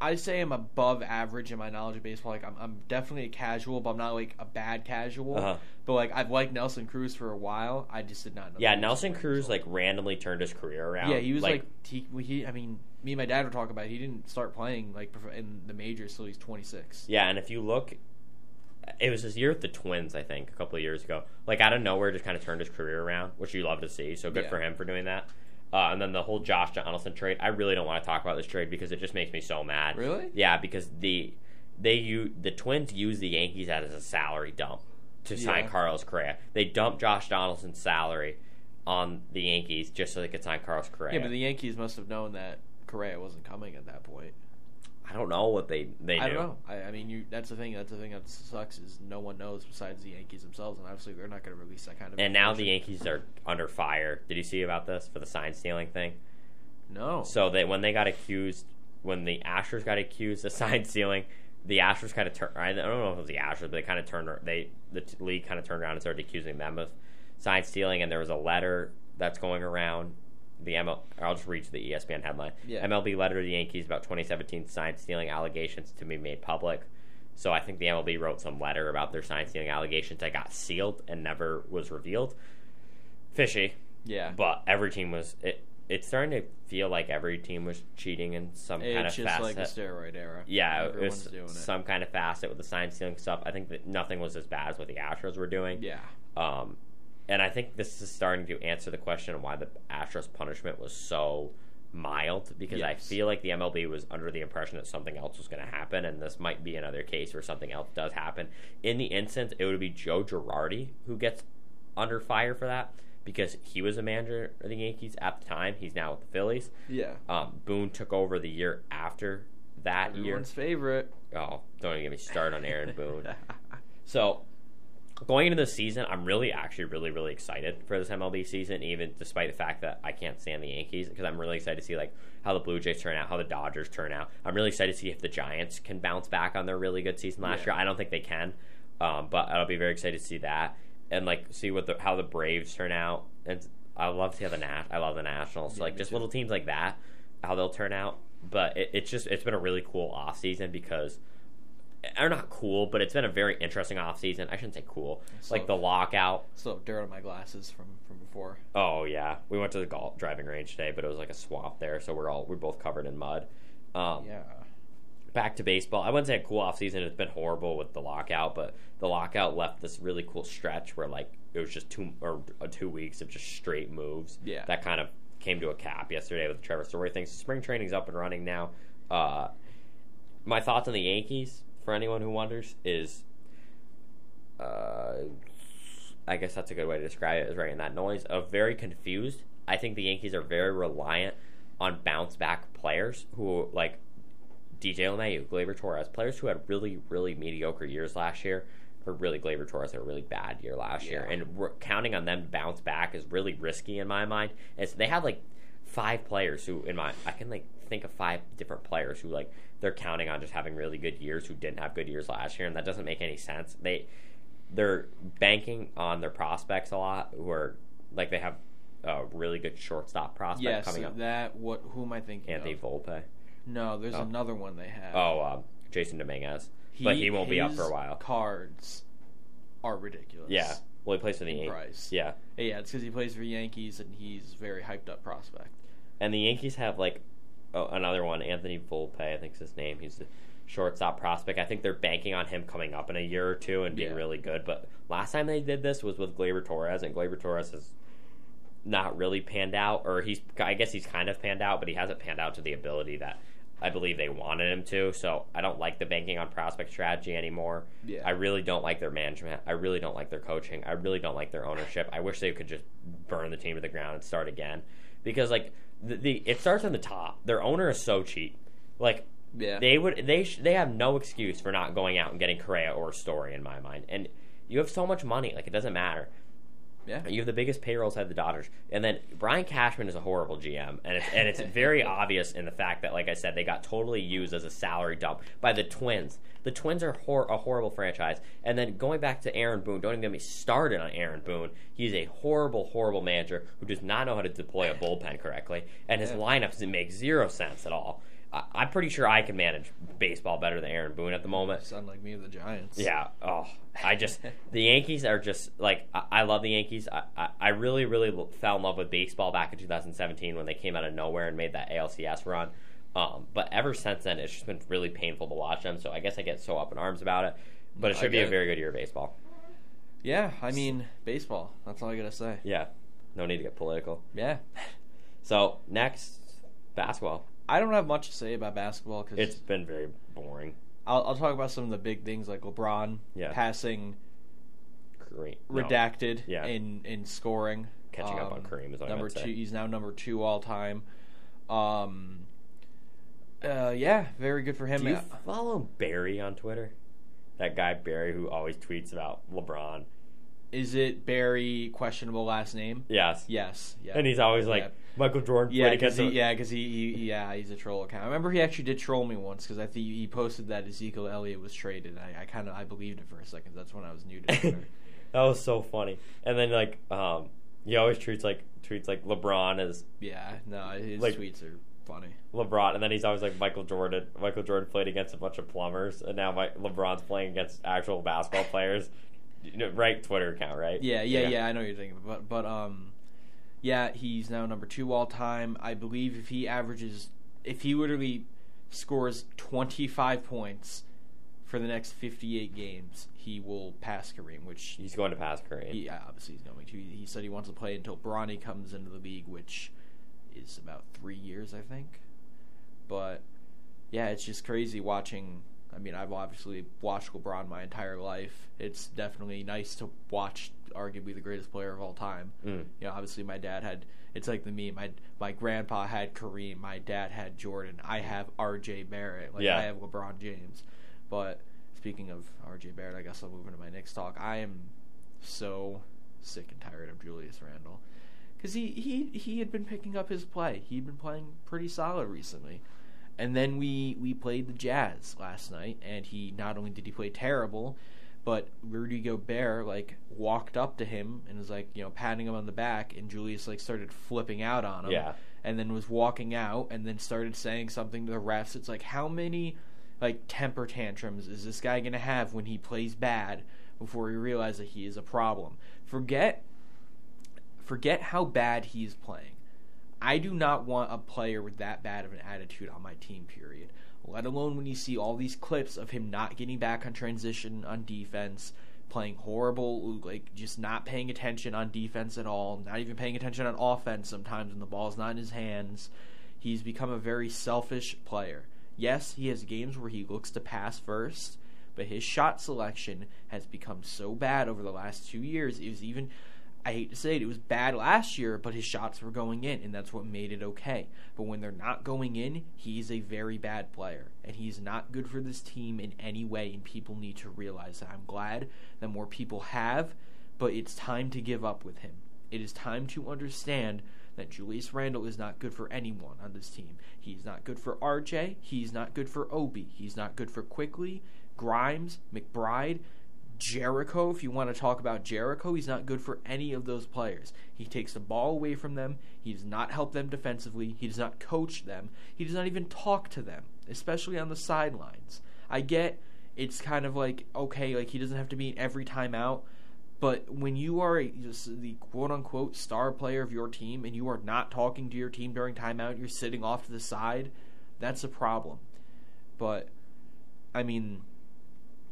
I say I'm above average in my knowledge of baseball. Like I'm, I'm definitely a casual, but I'm not like a bad casual. Uh-huh. But like I've liked Nelson Cruz for a while. I just did not know. yeah, that he was Nelson Cruz like randomly turned his career around. Yeah, he was like, he, he. I mean, me and my dad were talking about. It. He didn't start playing like in the majors till he's 26. yeah, and if you look, it was his year with the Twins, I think, a couple of years ago. Like out of nowhere, just kind of turned his career around, which you love to see. So good Yeah. for him for doing that. Uh, and then the whole Josh Donaldson trade. I really don't want to talk about this trade because it just makes me so mad. Really? Yeah, because the they use the Twins use the Yankees as a salary dump to sign Carlos Correa. They dumped Josh Donaldson's salary on the Yankees just so they could sign Carlos Correa. Yeah, but the Yankees must have known that Correa wasn't coming at that point. I don't know what they they I do. don't know. I, I mean, you. That's the thing. That's the thing that sucks is no one knows besides the Yankees themselves, and obviously they're not going to release that kind of. And now the. Yankees are under fire. Did you see about this for the sign stealing thing? no. So they when they got accused, when the Astros got accused of <laughs> sign stealing, the Astros kind of turned. I don't know if it was the Astros, but they kind of turned. They the t- league kind of turned around and started accusing them of sign stealing. And there was a letter that's going around the ML. I'll just read the ESPN headline. Yeah. MLB letter to the Yankees about 2017 sign stealing allegations to be made public. So I think the MLB wrote some letter about their sign stealing allegations that got sealed and never was revealed. Fishy yeah, but every team was it. It's starting to feel like every team was cheating in some kind of it's just facet. like the steroid era. yeah, it everyone's was doing it. some kind of facet with the sign stealing stuff. I think that nothing was as bad as what the Astros were doing. Yeah, Um, and I think this is starting to answer the question of why the Astros punishment was so mild because I feel like the MLB was under the impression that something else was going to happen, and this might be another case where something else does happen. In the instance, it would be Joe Girardi who gets under fire for that because he was a manager of the Yankees at the time. He's now with the Phillies. yeah. Um, Boone took over the year after that Everyone's favorite. Oh, don't even get me started on Aaron Boone. <laughs> So, going into the season, I'm really, actually, really, really excited for this MLB season. Even despite the fact that I can't stand the Yankees, because I'm really excited to see like how the Blue Jays turn out, how the Dodgers turn out. I'm really excited to see if the Giants can bounce back on their really good season last Yeah. year. I don't think they can, um, but I'll be very excited to see that and like see what the how the Braves turn out. And I love to see how the Nat. I love the Nationals. Yeah, like just too. little teams like that, how they'll turn out. But it, it's just it's been a really cool off season because or not cool, but it's been a very interesting off season. I shouldn't say cool. So- like the lockout. Still have dirt on my glasses from from before. Oh yeah, we went to the golf driving range today, but it was like a swamp there, so we're all we're both covered in mud. Um, Yeah. Back to baseball. I wouldn't say a cool off season. It's been horrible with the lockout, but the lockout left this really cool stretch where like it was just two or uh, two weeks of just straight moves. Yeah. That kind of came to a cap yesterday with the Trevor Story thing. So spring training's up and running now. Uh, my thoughts on the Yankees, for anyone who wonders, is uh, I guess that's a good way to describe it, is right in that noise of very confused. I think the Yankees are very reliant on bounce back players who, like DJ LeMahieu, Gleyber Torres, players who had really, really mediocre years last year, or really Gleyber Torres had a really bad year last year, and we're counting on them to bounce back is really risky in my mind. And so they have like five players who, in my, I can like think of five different players who like they're counting on just having really good years who didn't have good years last year, and that doesn't make any sense. They they're banking on their prospects a lot, who are like they have a really good shortstop prospect Yes, coming up, that what? Who am I thinking Anthony of? Volpe. No, there's Oh. another one they have. Oh, um, Jasson Dominguez, but he won't be up for a while. Cards are ridiculous. Yeah, well, he plays for the Yankees. Yeah, Yeah, it's because he plays for Yankees and he's a very hyped up prospect. and the Yankees have like oh, another one, Anthony Volpe, I think is his name. He's a shortstop prospect. I think they're banking on him coming up in a year or two and being Yeah. really good. But last time they did this was with Gleyber Torres, and Gleyber Torres has not really panned out, or he's I guess he's kind of panned out, but he hasn't panned out to the ability that I believe they wanted him to. So I don't like the banking on prospect strategy anymore. Yeah. I really don't like their management. I really don't like their coaching. I really don't like their ownership. I wish they could just burn the team to the ground and start again. Because like the, the it starts on the top. Their owner is so cheap. Like Yeah. they would they sh- they have no excuse for not going out and getting Correa or Story in my mind. And you have so much money, like it doesn't matter. Yeah. You have the biggest payrolls at the Dodgers, and then Brian Cashman is a horrible GM, and it's and it's <laughs> very obvious in the fact that, like I said, they got totally used as a salary dump by the Twins. The Twins are hor- a horrible franchise, and then going back to Aaron Boone, don't even get me started on Aaron Boone. He's a horrible, horrible manager who does not know how to deploy a bullpen correctly, and his Yeah. lineups make zero sense at all. I- I'm pretty sure I can manage baseball better than Aaron Boone at the moment. Sound like me with the Giants. Yeah. Oh, I just the Yankees are just like I, I love the Yankees. I, I I really really fell in love with baseball back in 2017 when they came out of nowhere and made that ALCS run. Um, but ever since then, it's just been really painful to watch them. So I guess I get so up in arms about it. But it should be a very good year of baseball. Yeah, I mean baseball. That's all I gotta say. Yeah. No need to get political. Yeah. So next, basketball. I don't have much to say about basketball because It's been very boring. I'll, I'll talk about some of the big things like LeBron Yeah. passing Kareem. no. redacted Yeah. in in scoring. Catching up on Um, Kareem is number two. say. He's now number two all time. Um. Uh, yeah, very good for him. Do you Uh, follow Barry on Twitter? That guy Barry who always tweets about LeBron. Is it Barry? Questionable last name. Yes. Yes. Yeah. And he's always like Yeah. Michael Jordan. Yeah, because he, yeah, because he, he, yeah, he's a troll account. I remember he actually did troll me once because I think he posted that Ezekiel Elliott was traded. I, I kind of I believed it for a second. That's when I was new to Twitter. <laughs> that was so funny. And then like um, he always treats like treats like LeBron as yeah, no, his Like- tweets are funny. LeBron, and then he's always like Michael Jordan. Michael Jordan played against a bunch of plumbers, and now my, LeBron's playing against actual basketball players. You know, right Twitter account, right? Yeah, yeah, yeah. I know what you're thinking, but but um, yeah, he's now number two all time. I believe if he averages, if he literally scores 25 points for the next 58 games, he will pass Kareem, which He's going to pass Kareem. he obviously he's going to. He, he said he wants to play until Bronny comes into the league, which is about three years, I think. But yeah, it's just crazy watching. I mean, I've obviously watched LeBron my entire life. It's definitely nice to watch arguably the greatest player of all time. Mm. You know, obviously my dad had. It's like the meme. My my grandpa had Kareem. My dad had Jordan. I have R.J. Barrett. Like Yeah. I have LeBron James. But speaking of R.J. Barrett, I guess I'll move into my next talk. I am so sick and tired of Julius Randle because he, he he had been picking up his play. He'd been playing pretty solid recently, and then we we played the Jazz last night, and he not only did he play terrible, but Rudy Gobert like walked up to him and was like you know patting him on the back, and Julius like started flipping out on him, Yeah. and then was walking out, and then started saying something to the refs. It's like how many like temper tantrums is this guy gonna have when he plays bad before he realizes that he is a problem? Forget forget how bad he's playing. I do not want a player with that bad of an attitude on my team, period. Let alone when you see all these clips of him not getting back on transition on defense, playing horrible, like just not paying attention on defense at all, not even paying attention on offense sometimes when the ball's not in his hands. He's become a very selfish player. Yes, he has games where he looks to pass first, but his shot selection has become so bad over the last two years. It was even I hate to say it, it was bad last year, but his shots were going in, and that's what made it okay. But when they're not going in, he's a very bad player, and he's not good for this team in any way, and people need to realize that. I'm glad that more people have, but it's time to give up with him. It is time to understand that Julius Randle is not good for anyone on this team. He's not good for RJ. He's not good for Obi. He's not good for Quickley, Grimes, McBride. Jericho, if you want to talk about Jericho, he's not good for any of those players. He takes the ball away from them. He does not help them defensively. He does not coach them. He does not even talk to them, especially on the sidelines. I get it's kind of like, okay, like he doesn't have to be every time out, but when you are just the quote unquote star player of your team and you are not talking to your team during timeout, you're sitting off to the side, that's a problem. But, I mean,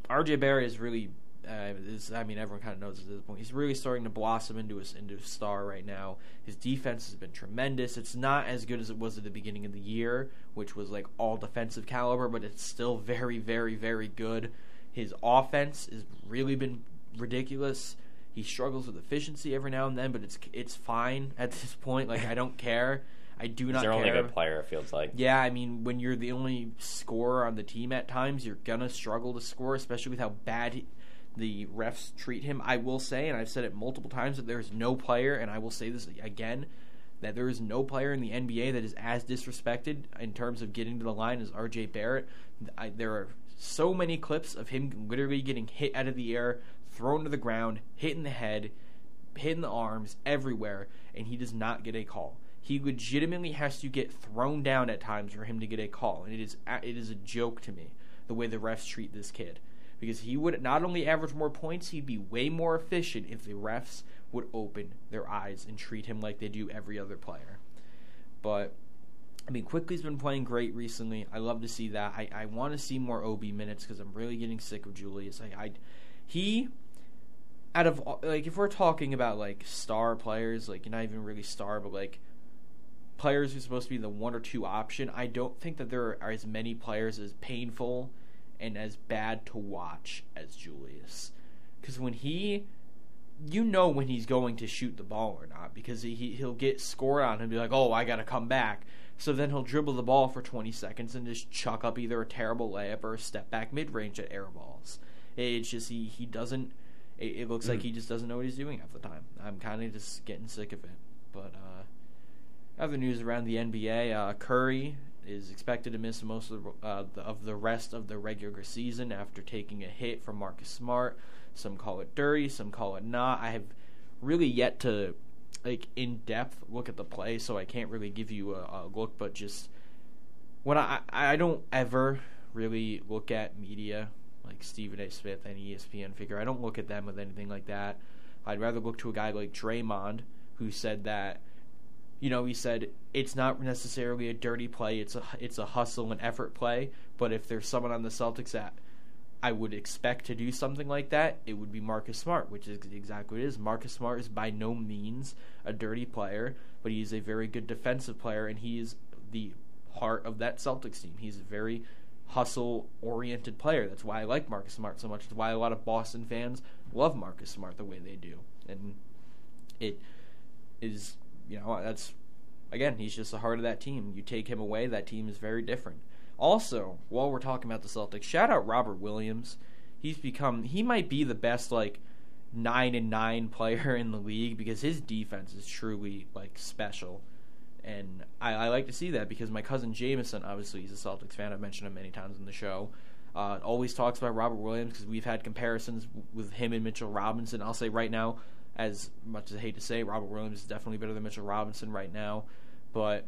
RJ Barrett is really uh, is, I mean, everyone kind of knows at this point. He's really starting to blossom into a, into a star right now. His defense has been tremendous. It's not as good as it was at the beginning of the year, which was like all defensive caliber, but it's still very, very, very good. His offense has really been ridiculous. He struggles with efficiency every now and then, but it's it's fine <laughs> at this point. Like I don't care. I do He's not their care. only a good player. It feels like. Yeah, I mean, when you're the only scorer on the team at times, you're gonna struggle to score, especially with how bad he, the refs treat him. I will say, and I've said it multiple times, that there is no player, and I will say this again, that there is no player in the NBA that is as disrespected in terms of getting to the line as RJ Barrett. I, there are so many clips of him literally getting hit out of the air, thrown to the ground, hit in the head, hit in the arms, everywhere, and he does not get a call. He legitimately has to get thrown down at times for him to get a call, and it is it is a joke to me the way the refs treat this kid because he would not only average more points, he'd be way more efficient if the refs would open their eyes and treat him like they do every other player. But I mean, Quickley's been playing great recently. I love to see that. I, I want to see more Obi minutes because I'm really getting sick of Julius. I, I he out of like if we're talking about like star players, like not even really star, but like players who's supposed to be the one or two option. I don't think that there are as many players as painful and as bad to watch as Julius. Because when he, you know when he's going to shoot the ball or not, because he he'll get scored on and be like, oh, I got to come back. So then he'll dribble the ball for 20 seconds and just chuck up either a terrible layup or a step back mid range at air balls. It's just he he doesn't. It, it looks like he just doesn't know what he's doing half the time. I'm kind of just getting sick of it. But uh, other news around the NBA: uh, Curry is expected to miss most of the, uh, the, of the rest of the regular season after taking a hit from Marcus Smart. Some call it dirty, some call it not. I have really yet to like in depth look at the play, so I can't really give you a, a look. But just when I I don't ever really look at media like Stephen A. Smith and ESPN figure. I don't look at them with anything like that. I'd rather look to a guy like Draymond who said that you know, he said it's not necessarily a dirty play. It's a it's a hustle and effort play. But if there's someone on the Celtics that I would expect to do something like that, it would be Marcus Smart, which is exactly what it is. Marcus Smart is by no means a dirty player, but he is a very good defensive player, and he is the heart of that Celtics team. He's a very hustle oriented player. That's why I like Marcus Smart so much. That's why a lot of Boston fans love Marcus Smart the way they do. And it is you know, that's again, he's just the heart of that team. You take him away, that team is very different. Also, while we're talking about the Celtics, shout out Robert Williams. He's become he might be the best like nine and nine <laughs> player in the league because his defense is truly like special. And I, I like to see that because my cousin Jameson, obviously he's a Celtics fan. I've mentioned him many times in the show. Uh, always talks about Robert Williams because we've had comparisons with him and Mitchell Robinson. I'll say right now, as much as I hate to say, Robert Williams is definitely better than Mitchell Robinson right now. But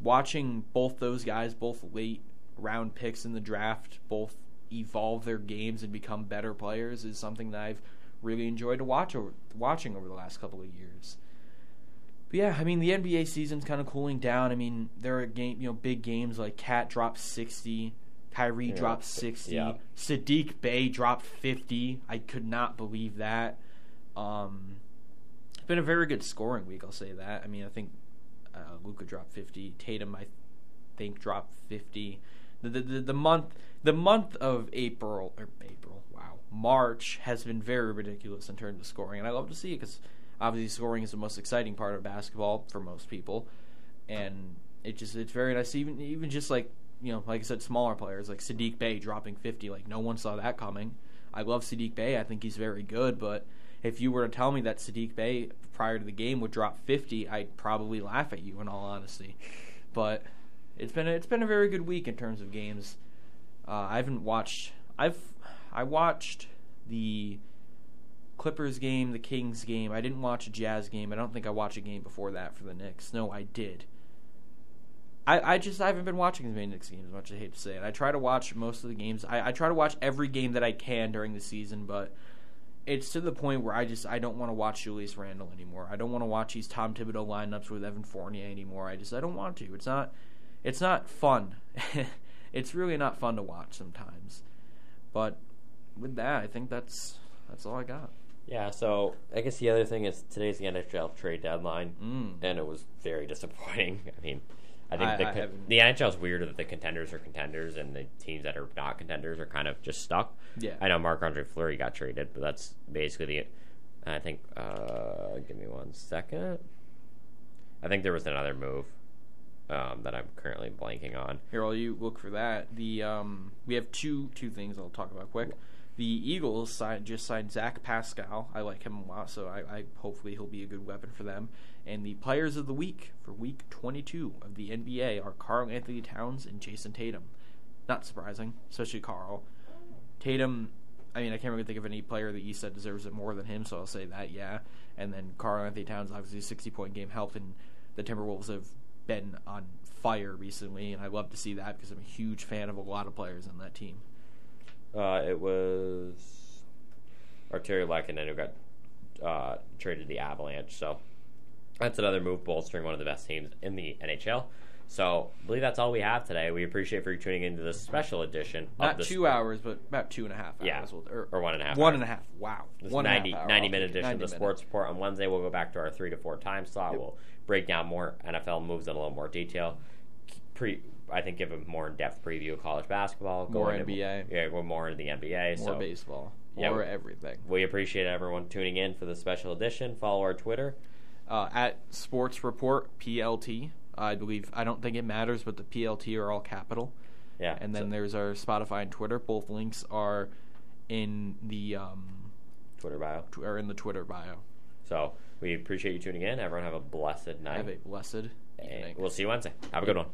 watching both those guys, both late round picks in the draft, both evolve their games and become better players is something that I've really enjoyed to watch over, watching over the last couple of years. But yeah, I mean the NBA season's kind of cooling down. I mean there are game, you know, big games like KAT dropped sixty, Kyrie Yeah, dropped sixty, yeah. Sadiq Bey dropped fifty. I could not believe that. Um, it's been a very good scoring week. I'll say that. I mean, I think uh, Luka dropped fifty. Tatum, I think, dropped fifty. The, the the the month the month of April or April, wow, March has been very ridiculous in terms of scoring, and I love to see it because obviously scoring is the most exciting part of basketball for most people, and it just it's very nice. Even even just like you know, like I said, smaller players like Sadiq Bey dropping fifty, like no one saw that coming. I love Sadiq Bey I think he's very good, but if you were to tell me that Sadiq Bey prior to the game would drop 50, I'd probably laugh at you in all honesty. But it's been a, it's been a very good week in terms of games. Uh, I haven't watched. I've I watched the Clippers game, the Kings game. I didn't watch a Jazz game. I don't think I watched a game before that for the Knicks. No, I did. I, I just I haven't been watching as many Knicks games as much I hate to say it. I try to watch most of the games. I, I try to watch every game that I can during the season, but it's to the point where I just I don't want to watch Julius Randle anymore. I don't want to watch these Tom Thibodeau lineups with Evan Fournier anymore. I just I don't want to. It's not it's not fun. <laughs> it's really not fun to watch sometimes. But with that, I think that's that's all I got. Yeah, so I guess the other thing is today's the NHL trade deadline, Mm. and it was very disappointing. <laughs> I mean, I think I- the, I con- the NHL is weird that the contenders are contenders and the teams that are not contenders are kind of just stuck. Yeah. I know Marc Andre Fleury got traded, but that's basically the. I think. Uh, give me one second. I think there was another move um, that I'm currently blanking on. Here, while you look for that, the um, we have two two things I'll talk about quick. The Eagles signed, just signed Zach Pascal. I like him a lot, so I, I hopefully he'll be a good weapon for them. And the players of the week for Week 22 of the NBA are Karl Anthony Towns and Jayson Tatum. Not surprising, especially Karl. Tatum, I mean, I can't really think of any player that you said deserves it more than him, so I'll say that, yeah. And then Karl Anthony Towns, obviously, 60 point game helped, and the Timberwolves have been on fire recently, and I love to see that because I'm a huge fan of a lot of players on that team. Uh, it was Artturi Lehkonen who got uh, traded to the Avalanche. So that's another move bolstering one of the best teams in the NHL. So I believe that's all we have today. We appreciate for you tuning into this special edition. Not two hours, but about two and a half hours. Yeah, We'll- or, or one and a half One and a half. Wow. This One and a 90, half hour. 90 I'll minute edition of the. Sports Report. On Wednesday, we'll go back to our three to four time slot. Yep. We'll break down more NFL moves in a little more detail. Pre, I think give a more in depth preview of college basketball. go More into- NBA. Yeah, go more into the NBA. More so baseball. Yeah, More everything. we appreciate everyone tuning in for the special edition. Follow our Twitter. uh, at Sports Report PLT. I believe I don't think it matters, but the PLT are all capital. Yeah, And then so- there's our Spotify and Twitter. Both links are in the um, Twitter bio. tw- are in the Twitter bio. So we appreciate you tuning in. Everyone have a blessed night. Have a blessed And evening. we'll see you Wednesday. Have a good one.